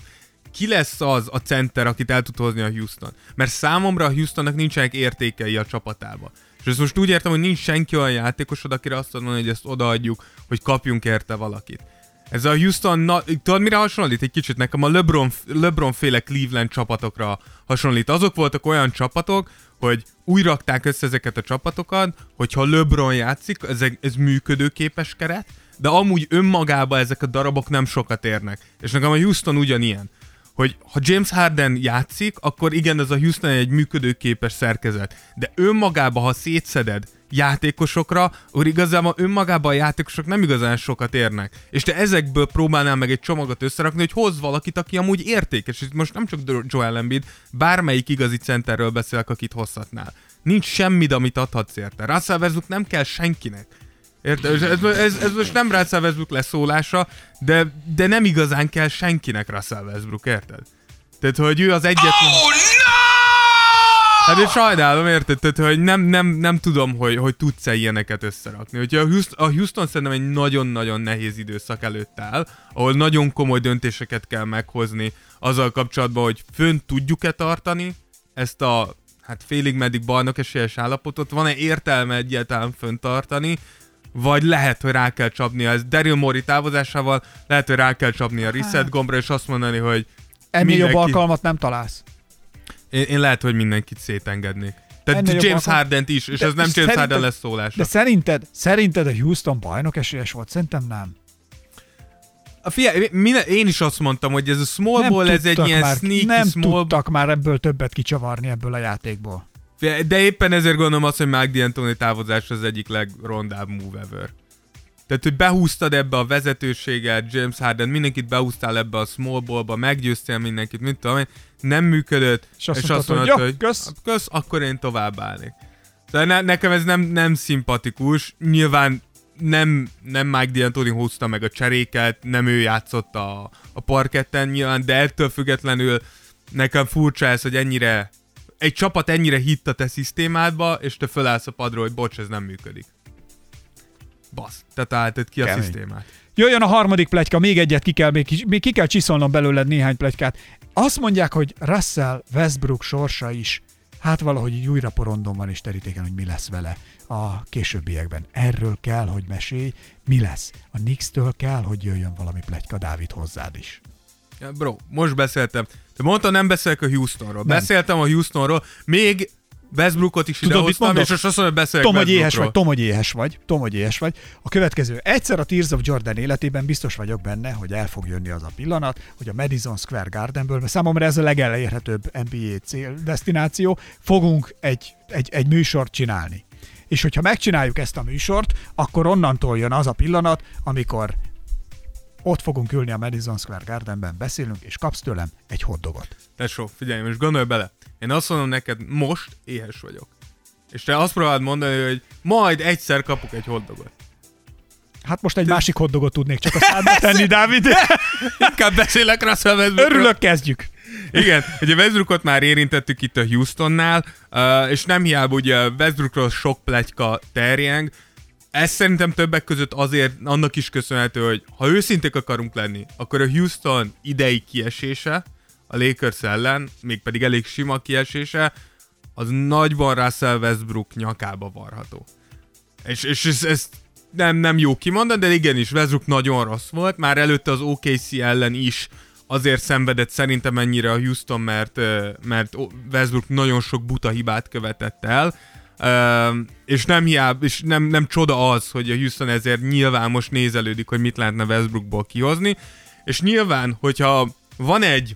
Ki lesz az a center, akit el tud hozni a Houston? Mert számomra a Houstonnak nincsenek értékei a csapatába. És ezt most úgy értem, hogy nincs senki olyan játékosod, akire azt mondani, hogy ezt odaadjuk, hogy kapjunk érte valakit. Ez a Houston, na, tudod mire hasonlít? Egy kicsit nekem a LeBron, LeBron féle Cleveland csapatokra hasonlít. Azok voltak olyan csapatok, hogy úgy rakták össze ezeket a csapatokat, hogyha LeBron játszik, ez, ez működőképes keret, de amúgy önmagában ezek a darabok nem sokat érnek. És nekem a Houston ugyanilyen hogy ha James Harden játszik, akkor igen, ez a Houston egy működőképes szerkezet. De önmagában, ha szétszeded játékosokra, akkor igazából önmagában a játékosok nem igazán sokat érnek. És te ezekből próbálnál meg egy csomagot összerakni, hogy hoz valakit, aki amúgy értékes. És most nem csak Joel Embiid, bármelyik igazi centerről beszélek, akit hozhatnál. Nincs semmit, amit adhatsz érte. Russell nem kell senkinek. Érted? Ez, ez, ez most nem Russell Westbrook leszólása, de, de nem igazán kell senkinek Russell Westbrook, érted? Tehát, hogy ő az egyetlen... Oh, no! Hát én sajnálom, érted? Tehát, hogy nem, nem, nem tudom, hogy, hogy tudsz-e ilyeneket összerakni. Hogyha a Houston, a Houston szerintem egy nagyon-nagyon nehéz időszak előtt áll, ahol nagyon komoly döntéseket kell meghozni azzal kapcsolatban, hogy fönn tudjuk-e tartani ezt a hát félig meddig bajnok esélyes állapotot, van-e értelme egyáltalán föntartani, vagy lehet, hogy rá kell csapni ez Daryl Mori távozásával, lehet, hogy rá kell csapni a reset gombra, és azt mondani, hogy Ennél jobb mindenki- alkalmat nem találsz. én, én lehet, hogy mindenkit szétengednék. Tehát Ennél jobb James alkalom- Hardent is, és De ez nem James Harden lesz szólása. De szerinted, szerinted a Houston bajnok esélyes volt? Szerintem nem. A Figyelj, minden, én is azt mondtam, hogy ez a small nem ball, ez egy tudtak ilyen már, sneaky nem small tudtak már ebből többet kicsavarni ebből a játékból. De éppen ezért gondolom azt, hogy Mike D'Antoni távozás az egyik legrondább move ever. Tehát, hogy behúztad ebbe a vezetőséget, James Harden, mindenkit behúztál ebbe a small ballba, meggyőztél mindenkit, mint tudom én, nem működött, És azt mondtad, hogy jó, kösz. kösz, akkor én tovább állnék. Tehát ne, nekem ez nem, nem szimpatikus, nyilván nem, nem Mike D'Antoni húzta meg a cseréket, nem ő játszott a, a parketten nyilván, de ettől függetlenül nekem furcsa ez, hogy ennyire egy csapat ennyire hitt a te szisztémádba, és te fölállsz a padról, hogy bocs, ez nem működik. Basz, te találtad ki a Kemény. szisztémát. Jöjjön a harmadik pletyka, még egyet ki kell, még, még ki kell csiszolnom belőled néhány pletykát. Azt mondják, hogy Russell Westbrook sorsa is, hát valahogy így újra porondon van és terítéken, hogy mi lesz vele a későbbiekben. Erről kell, hogy mesélj, mi lesz. A Knicks-től kell, hogy jöjjön valami pletyka Dávid hozzád is. Ja, bro, most beszéltem. Te mondta, nem beszélek a Houstonról. Nem. Beszéltem a Houstonról, még Westbrookot is Tudod, idehoztam, és most azt mondom, beszélek Tom, hogy éhes vagy, Tom, hogy éhes vagy, Tom, hogy éhes vagy. A következő. Egyszer a Tears of Jordan életében biztos vagyok benne, hogy el fog jönni az a pillanat, hogy a Madison Square Gardenből, mert számomra ez a legelérhetőbb NBA cél destináció, fogunk egy, egy, egy műsort csinálni. És hogyha megcsináljuk ezt a műsort, akkor onnantól jön az a pillanat, amikor ott fogunk ülni a Madison Square Gardenben, beszélünk, és kapsz tőlem egy hotdogot. Tesó, figyelj, most gondolj bele. Én azt mondom neked, most éhes vagyok. És te azt próbálod mondani, hogy majd egyszer kapok egy hotdogot. Hát most egy másik hotdogot tudnék csak a szádba tenni, Dávid. Inkább beszélek Russell Westbrookról. Örülök, kezdjük. Igen, ugye Westbrookot már érintettük itt a Houstonnál, és nem hiába ugye Westbrookról sok pletyka terjeng. Ez szerintem többek között azért annak is köszönhető, hogy ha őszinték akarunk lenni, akkor a Houston idei kiesése a Lakers ellen, mégpedig elég sima kiesése, az nagyban Russell Westbrook nyakába varható. És, és ez, ez nem, nem jó kimondani, de igenis, Westbrook nagyon rossz volt, már előtte az OKC ellen is azért szenvedett szerintem ennyire a Houston, mert, mert Westbrook nagyon sok buta hibát követett el, És nem hiába, és nem, nem csoda az, hogy a Houston ezért nyilván most nézelődik, hogy mit lehetne Westbrookból kihozni, és nyilván, hogyha van egy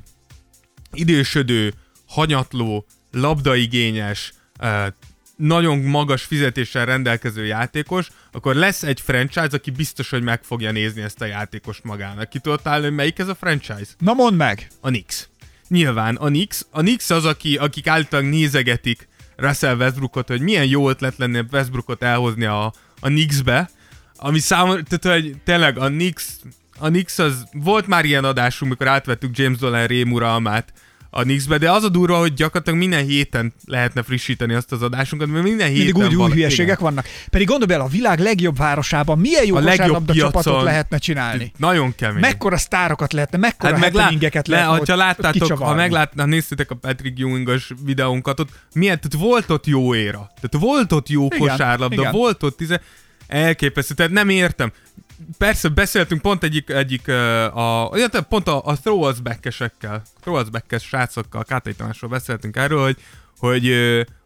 idősödő, hanyatló, labdaigényes, nagyon magas fizetéssel rendelkező játékos, akkor lesz egy franchise, aki biztos, hogy meg fogja nézni ezt a játékost magának. Ki tudod találni, hogy melyik ez a franchise? Na mondd meg! A Knicks. Nyilván a Knicks. A Knicks az, aki, akik általában nézegetik Russell Westbrookot, hogy milyen jó ötlet lenne Westbrookot elhozni a, a Knicksbe, ami számomra, tehát hogy tényleg a Knicks, a Knicks az, volt már ilyen adásunk, mikor átvettük James Dolan rém uralmát a Knicksbe, de az a durva, hogy gyakorlatilag minden héten lehetne frissíteni azt az adásunkat, mert minden héten Mindig úgy új vala- hülyeségek vannak. Pedig gondolj bele, a világ legjobb városában milyen jó A legjobb csapatot lehetne csinálni. Nagyon kemény. Mekkora sztárokat lehetne, mekkora hát le, lehetne hogyha ott láttátok, ha kicsavarni. meglát, ha néztétek a Patrick Ewingos videónkat, ott milyen, tehát volt ott jó éra. Tehát volt ott jó Igen, kosárlabda, igen. volt ott tize... Elképesztő, tehát nem értem. Persze beszéltünk pont egyik, egyik a, illetve pont a, a throwback-esekkel, throwback-es srácokkal, Kátai Tamásról beszéltünk erről, hogy hogy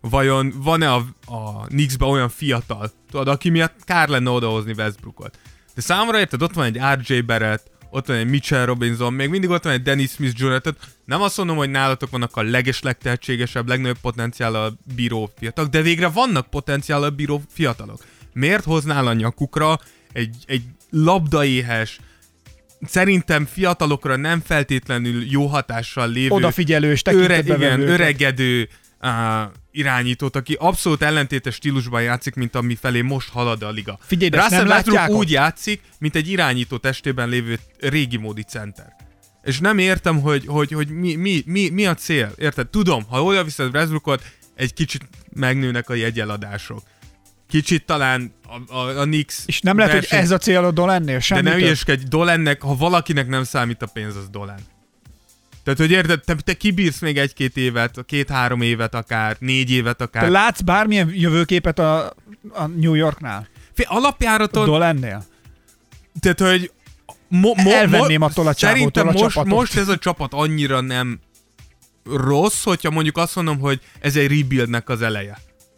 vajon van-e a, a Knicksben olyan fiatal, tudod, aki miatt kár lenne odahozni Westbrookot. De számomra érted, ott van egy RJ Barrett, ott van egy Mitchell Robinson, még mindig ott van egy Dennis Smith Jr., tehát nem azt mondom, hogy nálatok vannak a leges, legtehetségesebb, legnagyobb potenciállal bíró fiatalok, de végre vannak potenciállal bíró fiatalok. Miért hoznál a nyakukra egy, egy labdaéhes, szerintem fiatalokra nem feltétlenül jó hatással lévő Odafigyelős, öre, igen, öregedő uh, irányítót, aki abszolút ellentétes stílusban játszik, mint ami felé most halad a liga. Figyelj, de Russell Westbrook úgy játszik, mint egy irányító testében lévő régi módi center. És nem értem, hogy, hogy, hogy mi, mi, mi, mi, a cél. Érted? Tudom, ha oda viszed Westbrookot, egy kicsit megnőnek a jegyeladások. Kicsit talán a, a, a Knicks És nem lehet, hogy verseny- ez a célod lennél? de Semmi nem több. ilyeskedj, Dolennek, ha valakinek nem számít a pénz, az Dolen. Tehát, hogy érted, te, te kibírsz még egy-két évet, két-három évet akár, négy évet Te akár. látsz bármilyen jövőképet a, a New Yorknál? Fé, alapjáraton, Dolennél? tehát, hogy mo, mo, Elvenném attól a Szerintem csávótól a most, csapatot. most ez a csapat annyira nem rossz, hogyha mondjuk azt mondom, hogy ez egy rebuildnek az eleje.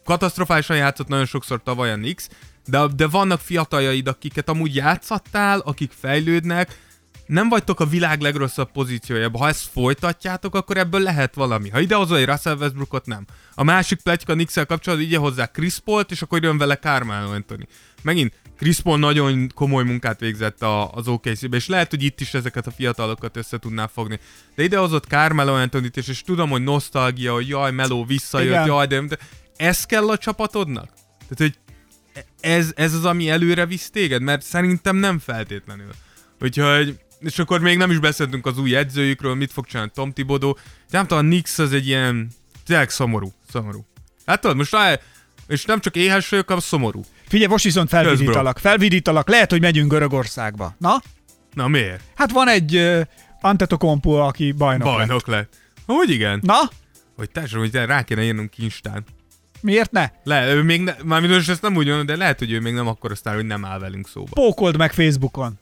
Katasztrofálisan játszott nagyon sokszor tavaly a Knicks, de, de vannak fiataljaid, akiket amúgy játszattál, akik fejlődnek, nem vagytok a világ legrosszabb pozíciójában. Ha ezt folytatjátok, akkor ebből lehet valami. Ha idehozol egy Russell Westbrookot, nem. A másik pletyka Knicks-el kapcsolatban ide hozzá Chris Paul-t, és akkor jön vele Carmelo Anthony. Megint Chris Paul nagyon komoly munkát végzett a, az OKC-be, és lehet, hogy itt is ezeket a fiatalokat össze tudná fogni. De idehozott Carmelo anthony és, és tudom, hogy nosztalgia, hogy jaj, Melo visszajött, Igen. jaj, de, de ez kell a csapatodnak? Tehát, hogy ez, ez az, ami előre visz téged? Mert szerintem nem feltétlenül. Úgyhogy, és akkor még nem is beszéltünk az új edzőjükről, mit fog csinálni Tom Thibodeau. Nem tudom, a Nix az egy ilyen, tényleg szomorú, szomorú. Hát tudod, most rá, és nem csak éhes vagyok, hanem szomorú. Figyelj, most viszont felvidítalak. Felvidítalak. Lehet, hogy megyünk Görögországba. Na? Na miért? Hát van egy uh, Antetokounmpo, aki bajnok, lett. Bajnok lett. Hogy igen? Na? Hogy társadalom, hogy rá kéne írnunk Instán. Miért ne? Le, ő még ne, már most ezt nem úgy mondom, de lehet, hogy ő még nem akkor aztán, hogy nem áll velünk szóba. Pókold meg Facebookon.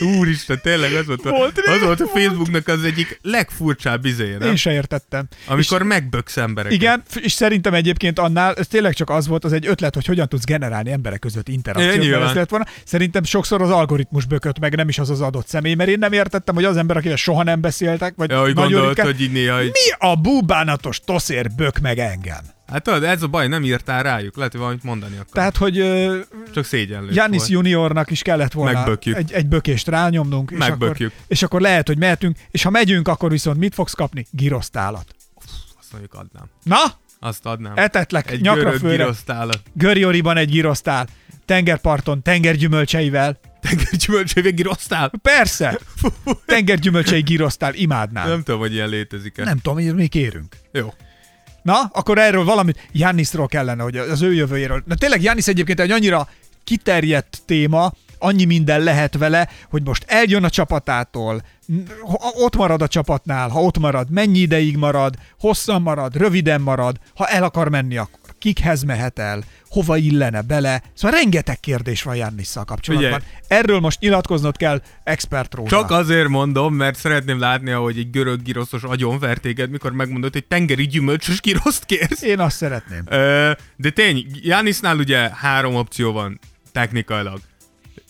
Úristen, tényleg az volt, a, az volt a Facebooknak az egyik legfurcsább izéje, nem? Én se értettem. Amikor megböksz embereket. Igen, és szerintem egyébként annál, ez tényleg csak az volt, az egy ötlet, hogy hogyan tudsz generálni emberek között interakciót. Ez lett volna. Szerintem sokszor az algoritmus bökött meg, nem is az az adott személy, mert én nem értettem, hogy az ember, akivel soha nem beszéltek, vagy Ja, hogy nagyon gondolt, ritkán, hogy így néha, hogy... mi a búbánatos toszér bök meg engem? Hát tudod, ez a baj, nem írtál rájuk, lehet, hogy valamit mondani akar. Tehát, hogy ö, Csak szégyenlő. Janis. Juniornak is kellett volna Megbökjük. egy, egy bökést rányomnunk, és akkor, és akkor lehet, hogy mehetünk, és ha megyünk, akkor viszont mit fogsz kapni? Girosztálat. Azt mondjuk adnám. Na, Azt adnám. etetlek Egy nyakra főre. Görjoriban egy girosztál. Tengerparton, tengergyümölcseivel. Tengergyümölcsévé girosztál? Persze! Tengergyümölcsei girosztál, imádnám. Nem tudom, hogy ilyen létezik-e. Nem tudom, hogy mi kérünk. Jó. Na, akkor erről valamit Jannisról kellene, hogy az ő jövőjéről. Na tényleg Jannis egyébként egy annyira kiterjedt téma, annyi minden lehet vele, hogy most eljön a csapatától, ott marad a csapatnál, ha ott marad, mennyi ideig marad, hosszan marad, röviden marad, ha el akar menni, akkor kikhez mehet el, hova illene bele. Szóval rengeteg kérdés van Jannisszal kapcsolatban. Ugye, Erről most nyilatkoznod kell expert róla. Csak azért mondom, mert szeretném látni, hogy egy görög giroszos agyon téged, mikor megmondod, hogy tengeri gyümölcsös giroszt kérsz. Én azt szeretném. De tény, Janisnál ugye három opció van technikailag.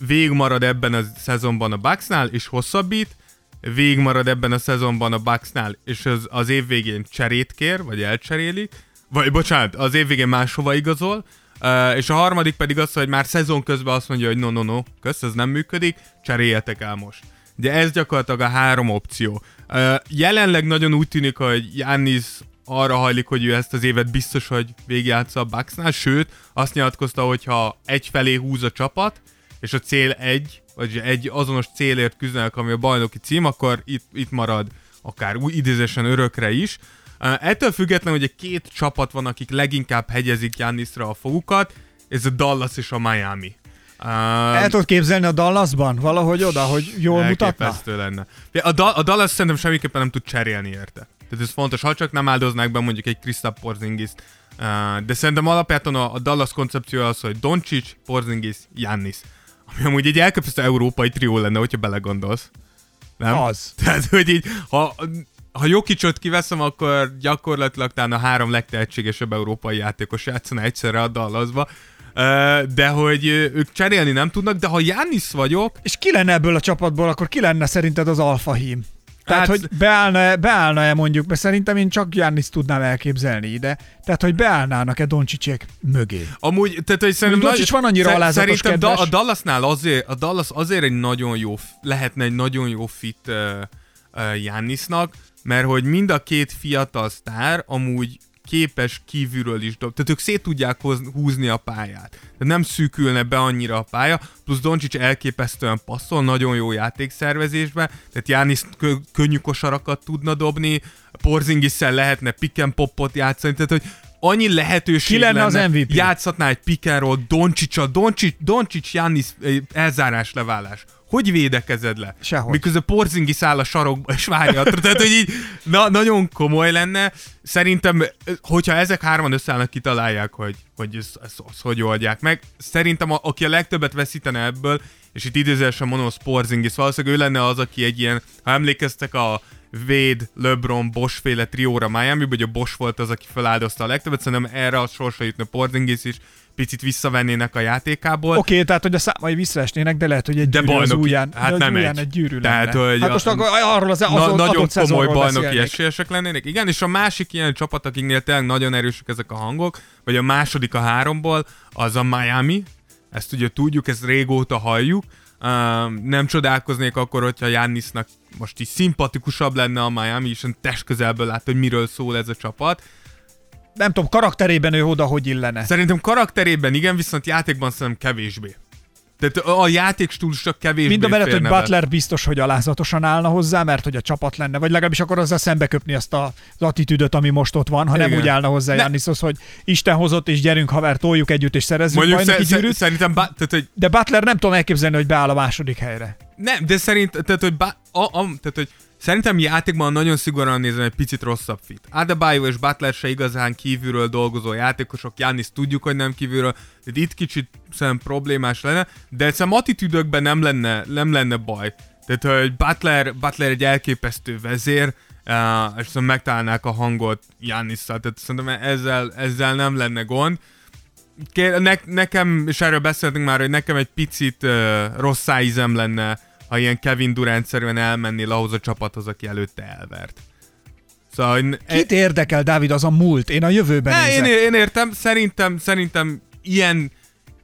Vég marad ebben a szezonban a Bucksnál, és hosszabbít, vég marad ebben a szezonban a Bucksnál, és az, az év végén cserét kér, vagy elcserélik, vagy bocsánat, az év végén máshova igazol, Uh, és a harmadik pedig az, hogy már szezon közben azt mondja, hogy no, no, no, kösz, ez nem működik, cseréljetek el most. De ez gyakorlatilag a három opció. Uh, jelenleg nagyon úgy tűnik, hogy Jannis arra hajlik, hogy ő ezt az évet biztos, hogy végigjátsza a Bucksnál, sőt, azt nyilatkozta, hogy ha egyfelé húz a csapat, és a cél egy, vagy egy azonos célért küzdenek, ami a bajnoki cím, akkor itt, itt marad akár új idézésen örökre is. Ettől függetlenül, hogy két csapat van, akik leginkább hegyezik Jannisra a fogukat, ez a Dallas és a Miami. Uh, El tudod képzelni a Dallasban? Valahogy oda, hogy jól mutatna? lenne. A, da- a Dallas szerintem semmiképpen nem tud cserélni érte. Tehát ez fontos, ha csak nem áldoznák be mondjuk egy Kristaps porzingis uh, de szerintem alapjában a, a Dallas koncepció az, hogy Doncic, Porzingis, Jannis. Ami amúgy egy elképesztő európai trió lenne, hogyha belegondolsz. Nem? Az. Tehát, hogy így, ha ha Jokicsot kiveszem, akkor gyakorlatilag talán a három legtehetségesebb európai játékos játszana egyszerre a Dallasba. De hogy ők cserélni nem tudnak, de ha Jannis vagyok... És ki lenne ebből a csapatból, akkor ki lenne szerinted az alfa hím? Tehát, hát... hogy beállna-e, beállna-e mondjuk, mert szerintem én csak Jannis tudnám elképzelni ide, tehát, hogy beállnának-e Doncsicsék mögé. Amúgy, tehát, hogy szerintem... Doncsics van annyira alázatos Szerintem kedves. a Dallasnál azért, a Dallas azért egy nagyon jó, lehetne egy nagyon jó fit uh, uh, Jannisnak, mert hogy mind a két fiatal sztár amúgy képes kívülről is dob. Tehát ők szét tudják húzni a pályát. Tehát nem szűkülne be annyira a pálya, plusz Doncsics elképesztően passzol, nagyon jó játékszervezésben, tehát Jánisz kö- könnyű kosarakat tudna dobni, Porzingisszel lehetne pick and popot játszani, tehát hogy annyi lehetőség Ki lenne, lenne az MVP? játszhatná egy and roll, Doncsics, Doncsics, Doncsics, Jánisz elzárás, leválás hogy védekezed le? Sehogy. Miközben Porzingi száll a sarokba, és várja. Tehát, hogy így na, nagyon komoly lenne. Szerintem, hogyha ezek hárman összeállnak, kitalálják, hogy, hogy ezt, ezt, ezt hogy oldják meg. Szerintem, a, aki a legtöbbet veszítene ebből, és itt idézősen mondom, Porzingis, valószínűleg ő lenne az, aki egy ilyen, ha emlékeztek a Wade, LeBron, Bosch féle trióra Miami, hogy a Bosch volt az, aki feláldozta a legtöbbet, szerintem erre a sorsa jutna Porzingis is, picit visszavennének a játékából. Oké, okay, tehát hogy a számai visszaesnének, de lehet, hogy egy de gyűrű bajnoki, az ujján, hát nem ujján egy. gyűrű tehát, lenne. Hogy hát most akkor arról az, az na, nagyon komoly bajnoki esélyesek lennének. Igen, és a másik ilyen csapat, akiknél tényleg nagyon erősek ezek a hangok, vagy a második a háromból, az a Miami. Ezt ugye tudjuk, ezt régóta halljuk. Uh, nem csodálkoznék akkor, hogyha Jannisnak most is szimpatikusabb lenne a Miami, és test közelből lát, hogy miről szól ez a csapat nem tudom, karakterében ő oda hogy illene. Szerintem karakterében igen, viszont játékban szerintem kevésbé. Tehát a játék csak kevésbé Mind a mellett, hogy Butler biztos, hogy alázatosan állna hozzá, mert hogy a csapat lenne, vagy legalábbis akkor azzal szembe köpni azt az attitűdöt, ami most ott van, ha nem úgy állna hozzá ne. Jannishoz, hogy Isten hozott, és gyerünk haver, toljuk együtt, és szerezzük Mondjuk bajnoki sze- gyűrűt. Szerintem, ba- tehát, hogy... De Butler nem tudom elképzelni, hogy beáll a második helyre. Nem, de szerint, tehát, hogy, ba- a, a, tehát, hogy Szerintem játékban nagyon szigorúan nézem egy picit rosszabb fit. Adebayo és Butler se igazán kívülről dolgozó játékosok, Janis tudjuk, hogy nem kívülről, de itt kicsit szerintem problémás lenne, de szerintem attitűdökben nem lenne, nem lenne baj. Tehát, hogy Butler, Butler egy elképesztő vezér, uh, és szerintem megtalálnák a hangot Jannisszal, tehát szerintem ezzel, ezzel nem lenne gond. Ne, nekem, és erről beszéltünk már, hogy nekem egy picit uh, rossz szájízem lenne ha ilyen Kevin Durant szerűen elmenni ahhoz a csapathoz, aki előtte elvert. Szóval, Kit érdekel, Dávid, az a múlt? Én a jövőben ne, én, én, értem, szerintem, szerintem ilyen,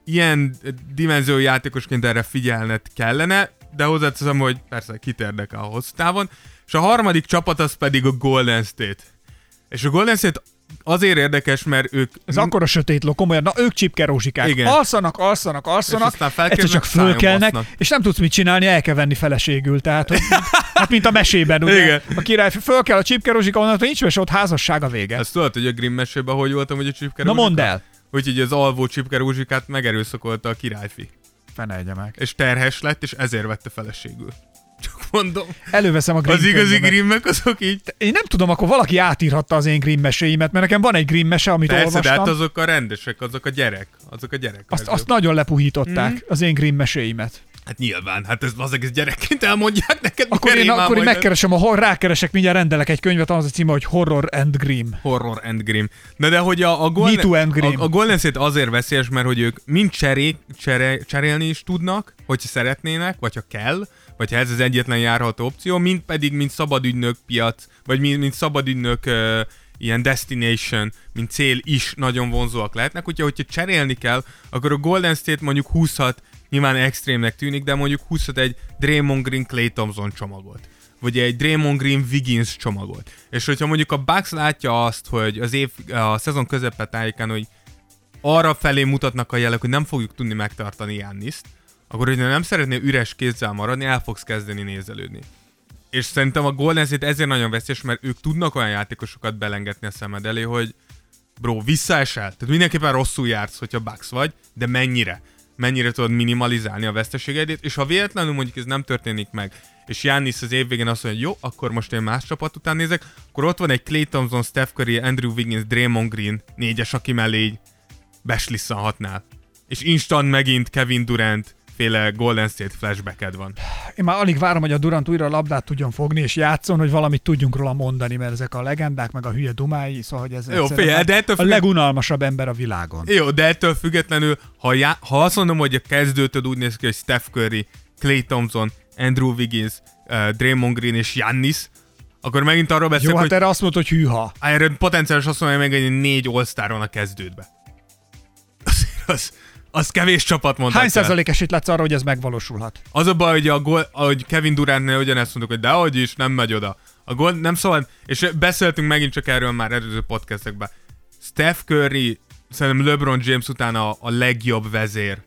ilyen dimenzió játékosként erre figyelned kellene, de hozzáteszem, hogy persze kit érdekel a hosszú távon. És a harmadik csapat az pedig a Golden State. És a Golden State azért érdekes, mert ők... Ez akkor a sötét ló, komolyan, na ők csipkerózsikák. Igen. Alszanak, alszanak, alszanak, egyszer csak fölkelnek, és nem tudsz mit csinálni, el kell venni feleségül. Tehát, hogy, hát mint a mesében, ugye? Igen. A király fölkel a csipkerózsika, onnan, hogy nincs mese, ott házasság a vége. Ezt tudod, hogy a Grimm mesében hogy voltam, hogy a csipkerózsika? Na mondd el. Úgyhogy az alvó csipkerózsikát megerőszakolta a királyfi. Fene egye meg. és terhes lett, és ezért vette feleségül. Mondom. Előveszem a Grimm Az igazi grimmek azok így. Én nem tudom, akkor valaki átírhatta az én Grimm meséimet, mert nekem van egy Grimm mese, amit Persze, de olvastam. hát azok a rendesek, azok a gyerek. Azok a gyerek. azt, azt nagyon lepuhították, Mhm. az én Grimm meséimet. Hát nyilván, hát ez az egész gyerekként elmondják neked. Akkor én, akkor én megkeresem, a hor, rákeresek, mindjárt rendelek egy könyvet, az a címe, hogy Horror and Grimm. Horror and Grim. Na de hogy a, a, Golden, Grim. a, a Golden State azért veszélyes, mert hogy ők mind cseré, csere, cserélni is tudnak, hogyha szeretnének, vagy ha kell, vagy ha ez az egyetlen járható opció, mind pedig, mint szabadügynök piac, vagy mint, mint szabadügynök uh, ilyen destination, mint cél is nagyon vonzóak lehetnek, úgyhogy hogyha cserélni kell, akkor a Golden State mondjuk húzhat, nyilván extrémnek tűnik, de mondjuk húzhat egy Draymond Green Clay Thompson csomagot vagy egy Draymond Green Wiggins csomagot. És hogyha mondjuk a Bucks látja azt, hogy az év, a szezon közepe tájékán, hogy arra felé mutatnak a jelek, hogy nem fogjuk tudni megtartani Janniszt, akkor hogyha nem szeretnél üres kézzel maradni, el fogsz kezdeni nézelődni. És szerintem a Golden State ezért nagyon veszélyes, mert ők tudnak olyan játékosokat belengetni a szemed elé, hogy bro, visszaesel. Tehát mindenképpen rosszul jársz, hogyha Bucks vagy, de mennyire? Mennyire tudod minimalizálni a veszteségeidét, és ha véletlenül mondjuk ez nem történik meg, és Giannis az év végén azt mondja, hogy jó, akkor most én más csapat után nézek, akkor ott van egy Clay Thompson, Steph Curry, Andrew Wiggins, Draymond Green, négyes, aki mellé így beslisszanhatnál. És instant megint Kevin Durant féle Golden State flashbacked van. Én már alig várom, hogy a Durant újra a labdát tudjon fogni és játszon, hogy valamit tudjunk róla mondani, mert ezek a legendák, meg a hülye dumái, szóval hogy ez Jó, figyelj, de ettől a függ- legunalmasabb ember a világon. Jó, de ettől függetlenül, ha, já- ha azt mondom, hogy a kezdőtöd úgy néz ki, hogy Steph Curry, Clay Thompson, Andrew Wiggins, uh, Draymond Green és Giannis, akkor megint arról Jó, beszélek, hát hogy erre azt mondod, hogy hűha. erre potenciális azt mondja, hogy meg egy négy all van a kezdődbe. Az, az, az kevés csapat mondhatja. Hány százalék esélyt látsz arra, hogy ez megvalósulhat? Az a baj, hogy, a gol, hogy Kevin Durantnél ugyanezt mondtuk, hogy dehogy is, nem megy oda. A gól nem szabad, és beszéltünk megint csak erről már előző podcastekben. Steph Curry szerintem LeBron James után a, a legjobb vezér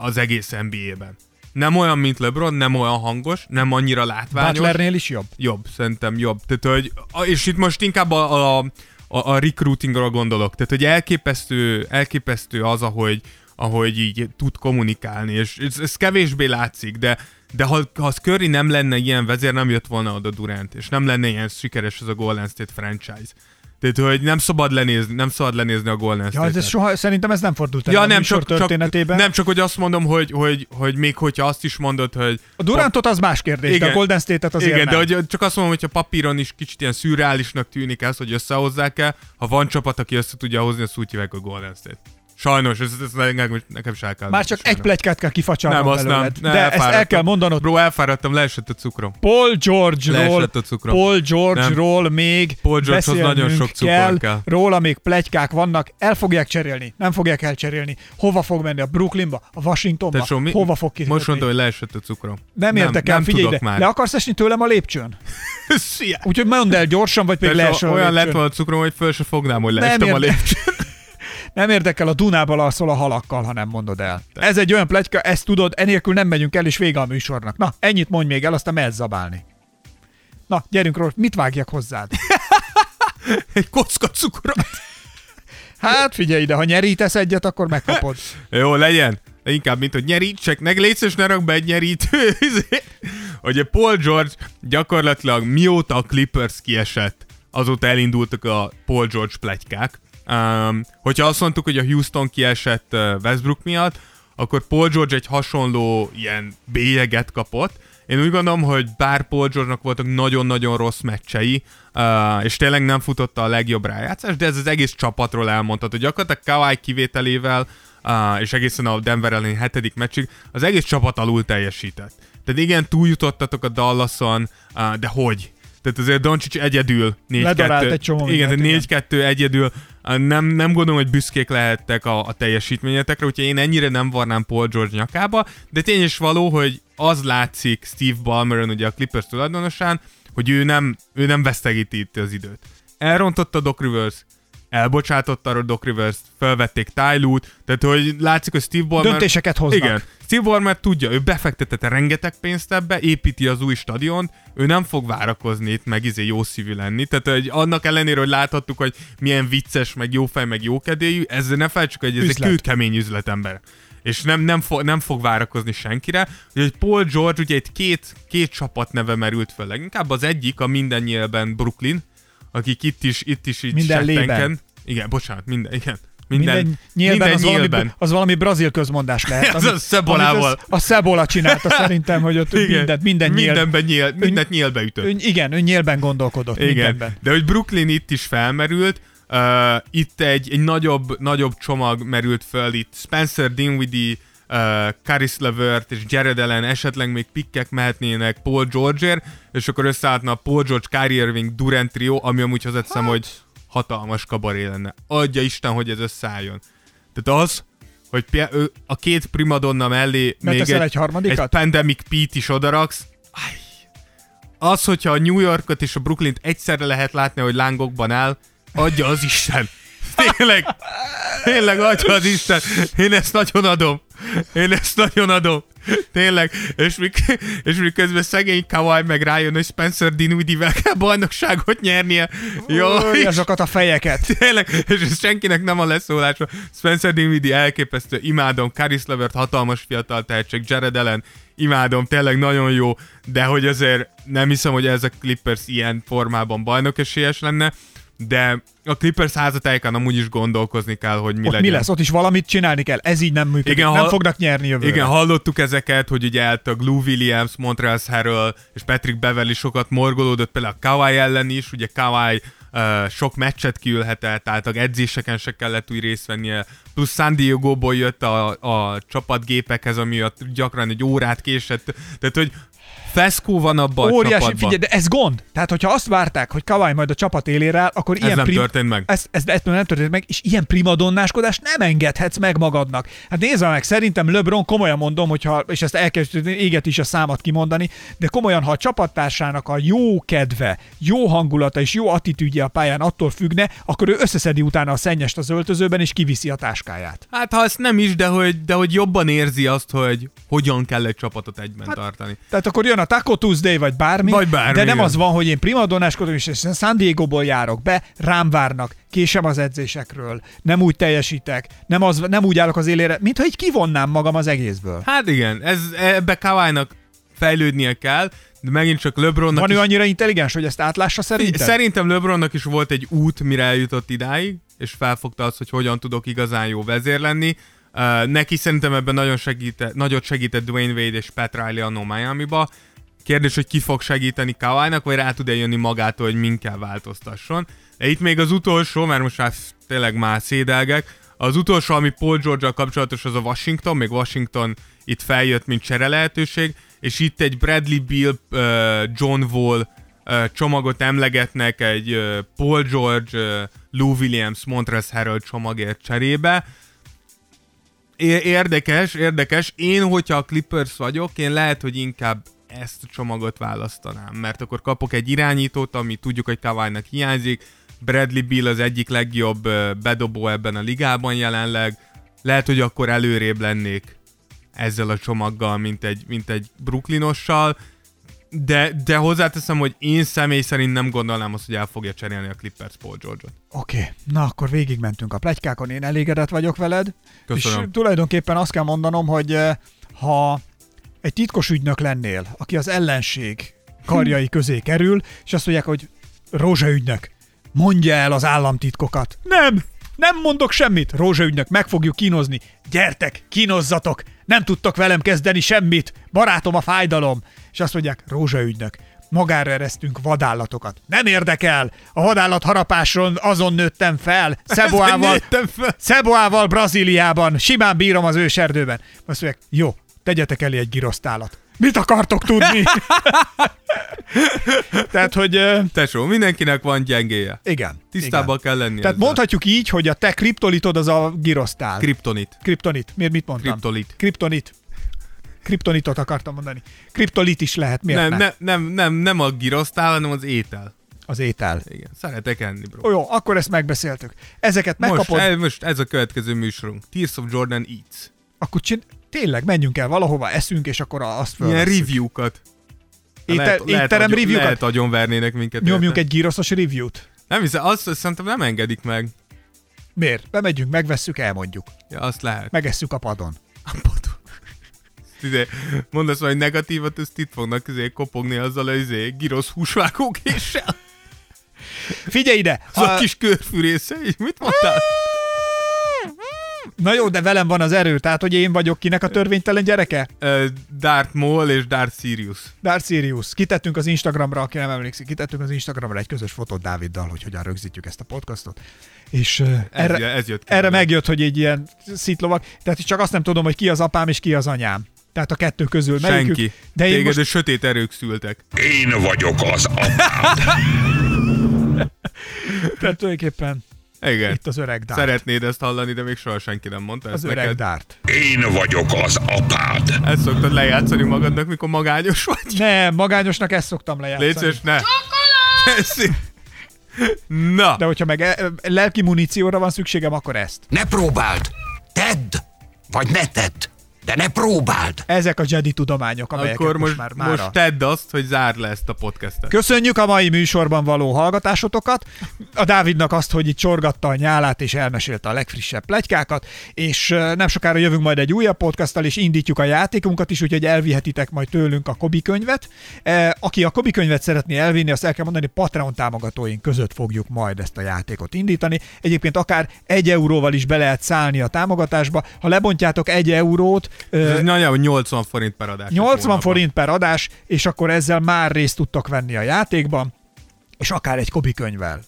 az egész NBA-ben. Nem olyan, mint LeBron, nem olyan hangos, nem annyira látványos. Butlernél is jobb? Jobb, szerintem jobb. Tehát, hogy, és itt most inkább a, a, a, a recruitingról gondolok. Tehát, hogy elképesztő, elképesztő az, ahogy, ahogy így tud kommunikálni, és ez, ez kevésbé látszik, de, de ha, ha az Curry nem lenne ilyen vezér, nem jött volna oda Durant, és nem lenne ilyen sikeres ez a Golden State franchise. Tehát, hogy nem szabad lenézni, nem szabad lenézni a Golden Ja, State-et. ez soha, szerintem ez nem fordult elő Ja, nem csak, csak, történetében. nem csak, hogy azt mondom, hogy, hogy, hogy még hogyha azt is mondod, hogy A Durantot az más kérdés, de Igen. a Golden State-et azért igen, nem. de hogy csak azt mondom, hogy a papíron is kicsit ilyen szürreálisnak tűnik ez, hogy összehozzák el. Ha van csapat, aki össze tudja hozni, azt úgy hívják a Golden State. Sajnos, ez, ez nekem, nekem is el kell. Már csak egy sajnos. plegykát kell kifacsarnom Nem, azt nem. belőled. Ne, de ezt el kell mondanod. Bro, elfáradtam, leesett a cukrom. Paul George-ról, a cukrom. Paul George-ról még Paul beszélnünk nagyon sok cukor kell, kell. Róla még plegykák vannak, el fogják cserélni, nem fogják elcserélni. Hova fog menni? A Brooklynba? A Washingtonba? Tesó, mi, Hova fog ki? Most mondta, hogy leesett a cukrom. nem érdekel, nem figyelj tudok ide. már. Le akarsz esni tőlem a lépcsőn? Úgyhogy mondd el gyorsan, vagy pedig Tesó, leesel olyan lett volna a cukrom, hogy föl se fognám, hogy Nem leestem a lépcsőn. Nem érdekel, a Dunába alszol a halakkal, ha nem mondod el. Ez egy olyan pletyka, ezt tudod, enélkül nem megyünk el, és vége a műsornak. Na, ennyit mondj még el, aztán mehetsz zabálni. Na, gyerünk róla, mit vágjak hozzád? Egy kocka cukrot. Hát figyelj ide, ha nyerítesz egyet, akkor megkapod. Jó, legyen. De inkább, mint hogy nyerítsek, meg légy és ne rak be egy nyerítő. hogy a Paul George gyakorlatilag mióta a Clippers kiesett, azóta elindultak a Paul George plegykák. Um, hogyha azt mondtuk, hogy a Houston kiesett Westbrook miatt, akkor Paul George egy hasonló ilyen bélyeget kapott. Én úgy gondolom, hogy bár Paul George-nak voltak nagyon-nagyon rossz meccsei, uh, és tényleg nem futotta a legjobb rájátszást, de ez az egész csapatról elmondhat, hogy gyakorlatilag Kawhi kivételével, uh, és egészen a Denver elleni hetedik meccsig, az egész csapat alul teljesített. Tehát igen, túljutottatok a Dallason, uh, de hogy? Tehát azért Doncic egyedül 4-2. Ledarált egy csomó Igen, mindent, tehát 4-2 egyedül. Nem, nem gondolom, hogy büszkék lehettek a, a teljesítményetekre, úgyhogy én ennyire nem varnám Paul George nyakába, de tény is való, hogy az látszik Steve Ballmeron, ugye a Clippers tulajdonosán, hogy ő nem, ő nem vesztegíti itt az időt. Elrontotta Doc Rivers, elbocsátotta a Doc Rivers, felvették Tylút, tehát hogy látszik, hogy Steve Ballmer... Döntéseket hoznak. Igen. Steve Ballmer tudja, ő befektetett rengeteg pénzt ebbe, építi az új stadiont, ő nem fog várakozni itt, meg izé jó szívű lenni. Tehát hogy annak ellenére, hogy láthattuk, hogy milyen vicces, meg jó fej, meg jó kedélyű, ezzel ne felejtsük, hogy ez egy Üzlet. kőkemény üzletember. és nem, nem, fo- nem fog várakozni senkire. Ugye Paul George, ugye itt két, két csapat neve merült föl leginkább. Az egyik a minden nyilben Brooklyn, akik itt is, itt is így Minden lében. Igen, bocsánat, minden, igen. Minden, Minden, nyilván, minden az, valami, nyílben. az valami brazil közmondás lehet. Ez a Cebolával. amit az- A Szebola csinálta szerintem, hogy ott Igen. mindent, minden nyíl, Mindenben nyíl, mindent nyílbe ütött. ő, igen, ő nyílben gondolkodott Igen, mindenben. de hogy Brooklyn itt is felmerült, uh, itt egy, egy nagyobb, nagyobb csomag merült föl, itt Spencer Dinwiddie, uh, Caris LeVert és Jared Allen, esetleg még pikkek mehetnének Paul George-ért, és akkor összeállna a Paul George, Kyrie Irving, Durant trio, ami amúgy hozzáteszem, hogy hatalmas kabaré lenne. Adja Isten, hogy ez összeálljon. Tehát az, hogy a két primadonna mellé még egy, egy harmadikat? egy Pandemic Pete is odaraksz, Aj. az, hogyha a New Yorkot és a Brooklynt egyszerre lehet látni, hogy lángokban áll, adja az Isten. Tényleg, tényleg az Isten. Én ezt nagyon adom. Én ezt nagyon adom. Tényleg. És, mik, és miközben szegény Kawhi meg rájön, hogy Spencer Dinwiddie-vel kell bajnokságot nyernie. Jó, Új, azokat a fejeket. Tényleg, és ez senkinek nem a leszólása. Spencer Dinwiddie elképesztő, imádom, Caris Levert hatalmas fiatal tehetség, Jared Allen, imádom, tényleg nagyon jó, de hogy azért nem hiszem, hogy ez a Clippers ilyen formában bajnok esélyes lenne, de a Clippers házatáján amúgy is gondolkozni kell, hogy mi Ott legyen. mi lesz? Ott is valamit csinálni kell. Ez így nem működik. Igen, nem fognak nyerni jövőre. Igen, hallottuk ezeket, hogy ugye eltag Lou Williams, Montrezl Harrell és Patrick Beverly sokat morgolódott, például a Kawhi ellen is, ugye Kawhi uh, sok meccset kiülhetett, tehát a edzéseken se kellett úgy részt vennie, plusz San Diego-ból jött a, a csapatgépekhez, amiatt gyakran egy órát késett, tehát hogy feszkó van abban a Óriási, csapatban. figyelj, de ez gond. Tehát, hogyha azt várták, hogy Kawai majd a csapat élére áll, akkor Ez ilyen nem történt meg. Ez, ez, ez nem történt meg, és ilyen primadonnáskodást nem engedhetsz meg magadnak. Hát nézd meg, szerintem LeBron komolyan mondom, hogyha, és ezt elkezdődni, éget is a számat kimondani, de komolyan, ha a csapattársának a jó kedve, jó hangulata és jó attitűdje a pályán attól függne, akkor ő összeszedi utána a szennyest az öltözőben, és kiviszi a táskáját. Hát ha ezt nem is, de hogy, de hogy jobban érzi azt, hogy hogyan kell egy csapatot egyben hát, tartani. Tehát akkor jön a Taco Tuesday, vagy bármi, Vagy bármi, de nem igen. az van, hogy én primadonnáskodom, és San Diego-ból járok be, rám várnak, késem az edzésekről, nem úgy teljesítek, nem, az, nem úgy állok az élére, mintha így kivonnám magam az egészből. Hát igen, ez, ebbe Kawai-nak fejlődnie kell, de megint csak LeBronnak Van is ő annyira intelligens, hogy ezt átlássa szerinted? Szerintem LeBronnak is volt egy út, mire eljutott idáig, és felfogta azt, hogy hogyan tudok igazán jó vezér lenni. Uh, neki szerintem ebben nagyon segített, nagyot segített Dwayne Wade és Pat Riley annó Miami-ba. Kérdés, hogy ki fog segíteni Kawhi-nak, vagy rá tud-e jönni magától, hogy min kell változtasson. De itt még az utolsó, mert most már tényleg már szédelgek, az utolsó, ami Paul george kapcsolatos, az a Washington, még Washington itt feljött, mint csere lehetőség, és itt egy Bradley Bill, John Wall csomagot emlegetnek egy Paul George, Lou Williams, Montrezl Harrell csomagért cserébe. Érdekes, érdekes. Én, hogyha a Clippers vagyok, én lehet, hogy inkább ezt a csomagot választanám, mert akkor kapok egy irányítót, ami tudjuk, hogy Kawhi-nak hiányzik, Bradley Bill az egyik legjobb bedobó ebben a ligában jelenleg, lehet, hogy akkor előrébb lennék ezzel a csomaggal, mint egy, mint egy Brooklynossal, de, de hozzáteszem, hogy én személy szerint nem gondolnám azt, hogy el fogja cserélni a Clippers Paul George-ot. Oké, okay. na akkor végigmentünk a plegykákon, én elégedett vagyok veled. Köszönöm. És tulajdonképpen azt kell mondanom, hogy ha egy titkos ügynök lennél, aki az ellenség karjai közé kerül, és azt mondják, hogy Rózsa ügynök, mondja el az államtitkokat. Nem, nem mondok semmit. Rózsa ügynök, meg fogjuk kínozni. Gyertek, kínozzatok. Nem tudtok velem kezdeni semmit. Barátom a fájdalom. És azt mondják, Rózsa ügynök, magára eresztünk vadállatokat. Nem érdekel. A vadállat harapáson azon nőttem fel. Szeboával, fel. Szeboával Brazíliában. Simán bírom az őserdőben. Azt mondják, jó, tegyetek elé egy girosztálat. Mit akartok tudni? Tehát, hogy Tesó, mindenkinek van gyengéje. igen. Tisztában igen. kell lenni Tehát ezzel. mondhatjuk így, hogy a te kriptolitod az a girosztál. Kriptonit. Kriptonit. Miért mit mondtam? Kriptolit. Kriptonit. Kriptonitot akartam mondani. Kriptolit is lehet, miért Nem, nem? nem, nem, nem, nem a girosztál, hanem az étel. Az étel. Igen, szeretek enni, bro. Ó, jó, akkor ezt megbeszéltük. Ezeket Most, megkapod, ez, most ez a következő műsorunk. Tears of Jordan Eats. akkor csin... tényleg menjünk el valahova, eszünk, és akkor azt Ilyen fölvesszük. review-kat. Étel, étterem agyon- review-kat? Lehet agyonvernének minket. Nyomjunk érte. egy gyroszos review-t. Nem hiszem, azt szerintem nem engedik meg. Miért? Bemegyünk, megvesszük, elmondjuk. Ja, azt lehet. Megesszük a padon. Izé, mondasz valami negatívat, ezt itt fognak izé, kopogni azzal az izé, girosz húsvágókéssel. Figyelj ide! Az a kis körfűrésze, mit mondtál? Na jó, de velem van az erő, tehát hogy én vagyok kinek a törvénytelen gyereke? Darth Maul és Darth Sirius. Darth Sirius. Kitettünk az Instagramra, aki nem emlékszik, kitettünk az Instagramra egy közös fotót Dáviddal, hogy hogyan rögzítjük ezt a podcastot. És uh, Ez, erre, ez jött ki erre megjött, hogy egy ilyen szitlovak, tehát csak azt nem tudom, hogy ki az apám és ki az anyám. Tehát a kettő közül melyikük. Senki. De én Téged most sötét erők szültek. Én vagyok az apád. tehát tulajdonképpen Igen. itt az öreg Dart. Szeretnéd ezt hallani, de még soha senki nem mondta az ezt öreg neked. Dart. Én vagyok az apád. Ezt szoktad lejátszani magadnak, mikor magányos vagy? Nem, magányosnak ezt szoktam lejátszani. Légy szíves, ne! Köszi. Na, De hogyha meg e- lelki munícióra van szükségem, akkor ezt. Ne próbáld! Tedd! Vagy ne tedd! De ne próbáld! Ezek a Jedi tudományok, amelyeket akkor most, most, már most mára. tedd azt, hogy zárd le ezt a podcastet. Köszönjük a mai műsorban való hallgatásotokat, a Dávidnak azt, hogy itt csorgatta a nyálát és elmesélte a legfrissebb plegykákat, és nem sokára jövünk majd egy újabb podcasttal, és indítjuk a játékunkat is, úgyhogy elvihetitek majd tőlünk a Kobi könyvet. E, Aki a Kobi könyvet szeretné elvinni, azt el kell mondani, Patreon támogatóink között fogjuk majd ezt a játékot indítani. Egyébként akár egy euróval is be lehet szállni a támogatásba. Ha lebontjátok egy eurót, Ez nagyjából 80 forint per adás. 80 hónapban. forint per adás, és akkor ezzel már részt tudtok venni a játékban, és akár egy Kobi könyvvel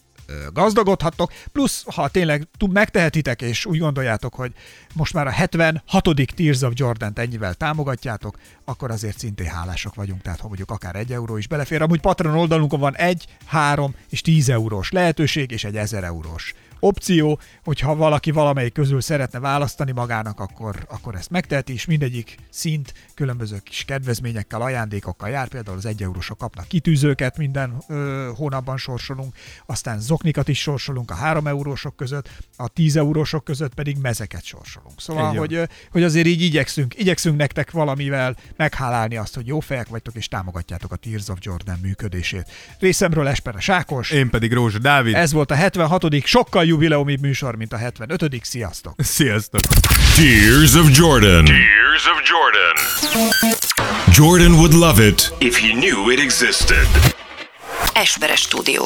gazdagodhattok, plusz ha tényleg megtehetitek, és úgy gondoljátok, hogy most már a 76. Tears of Jordan-t ennyivel támogatjátok, akkor azért szintén hálások vagyunk, tehát ha mondjuk akár egy euró is belefér. Amúgy Patreon oldalunkon van egy, három és 10 eurós lehetőség, és egy 1000 eurós opció, hogyha valaki valamelyik közül szeretne választani magának, akkor, akkor ezt megteheti, és mindegyik szint különböző kis kedvezményekkel, ajándékokkal jár, például az 1 eurósok kapnak kitűzőket, minden ö, hónapban sorsolunk, aztán zoknikat is sorsolunk a 3 eurósok között, a 10 eurósok között pedig mezeket sorsolunk. Szóval, hogy, hogy azért így igyekszünk, igyekszünk nektek valamivel meghálálni azt, hogy jó fejek vagytok, és támogatjátok a Tears of Jordan működését. Részemről Esperes Ákos, Én pedig Rózsa Dávid. ez volt a 76. sokkal jubileumibb műsor, mint a 75. Sziasztok! Sziasztok! Tears of Jordan. Tears of Jordan. Jordan would love it if he knew it existed. Esperes stúdió.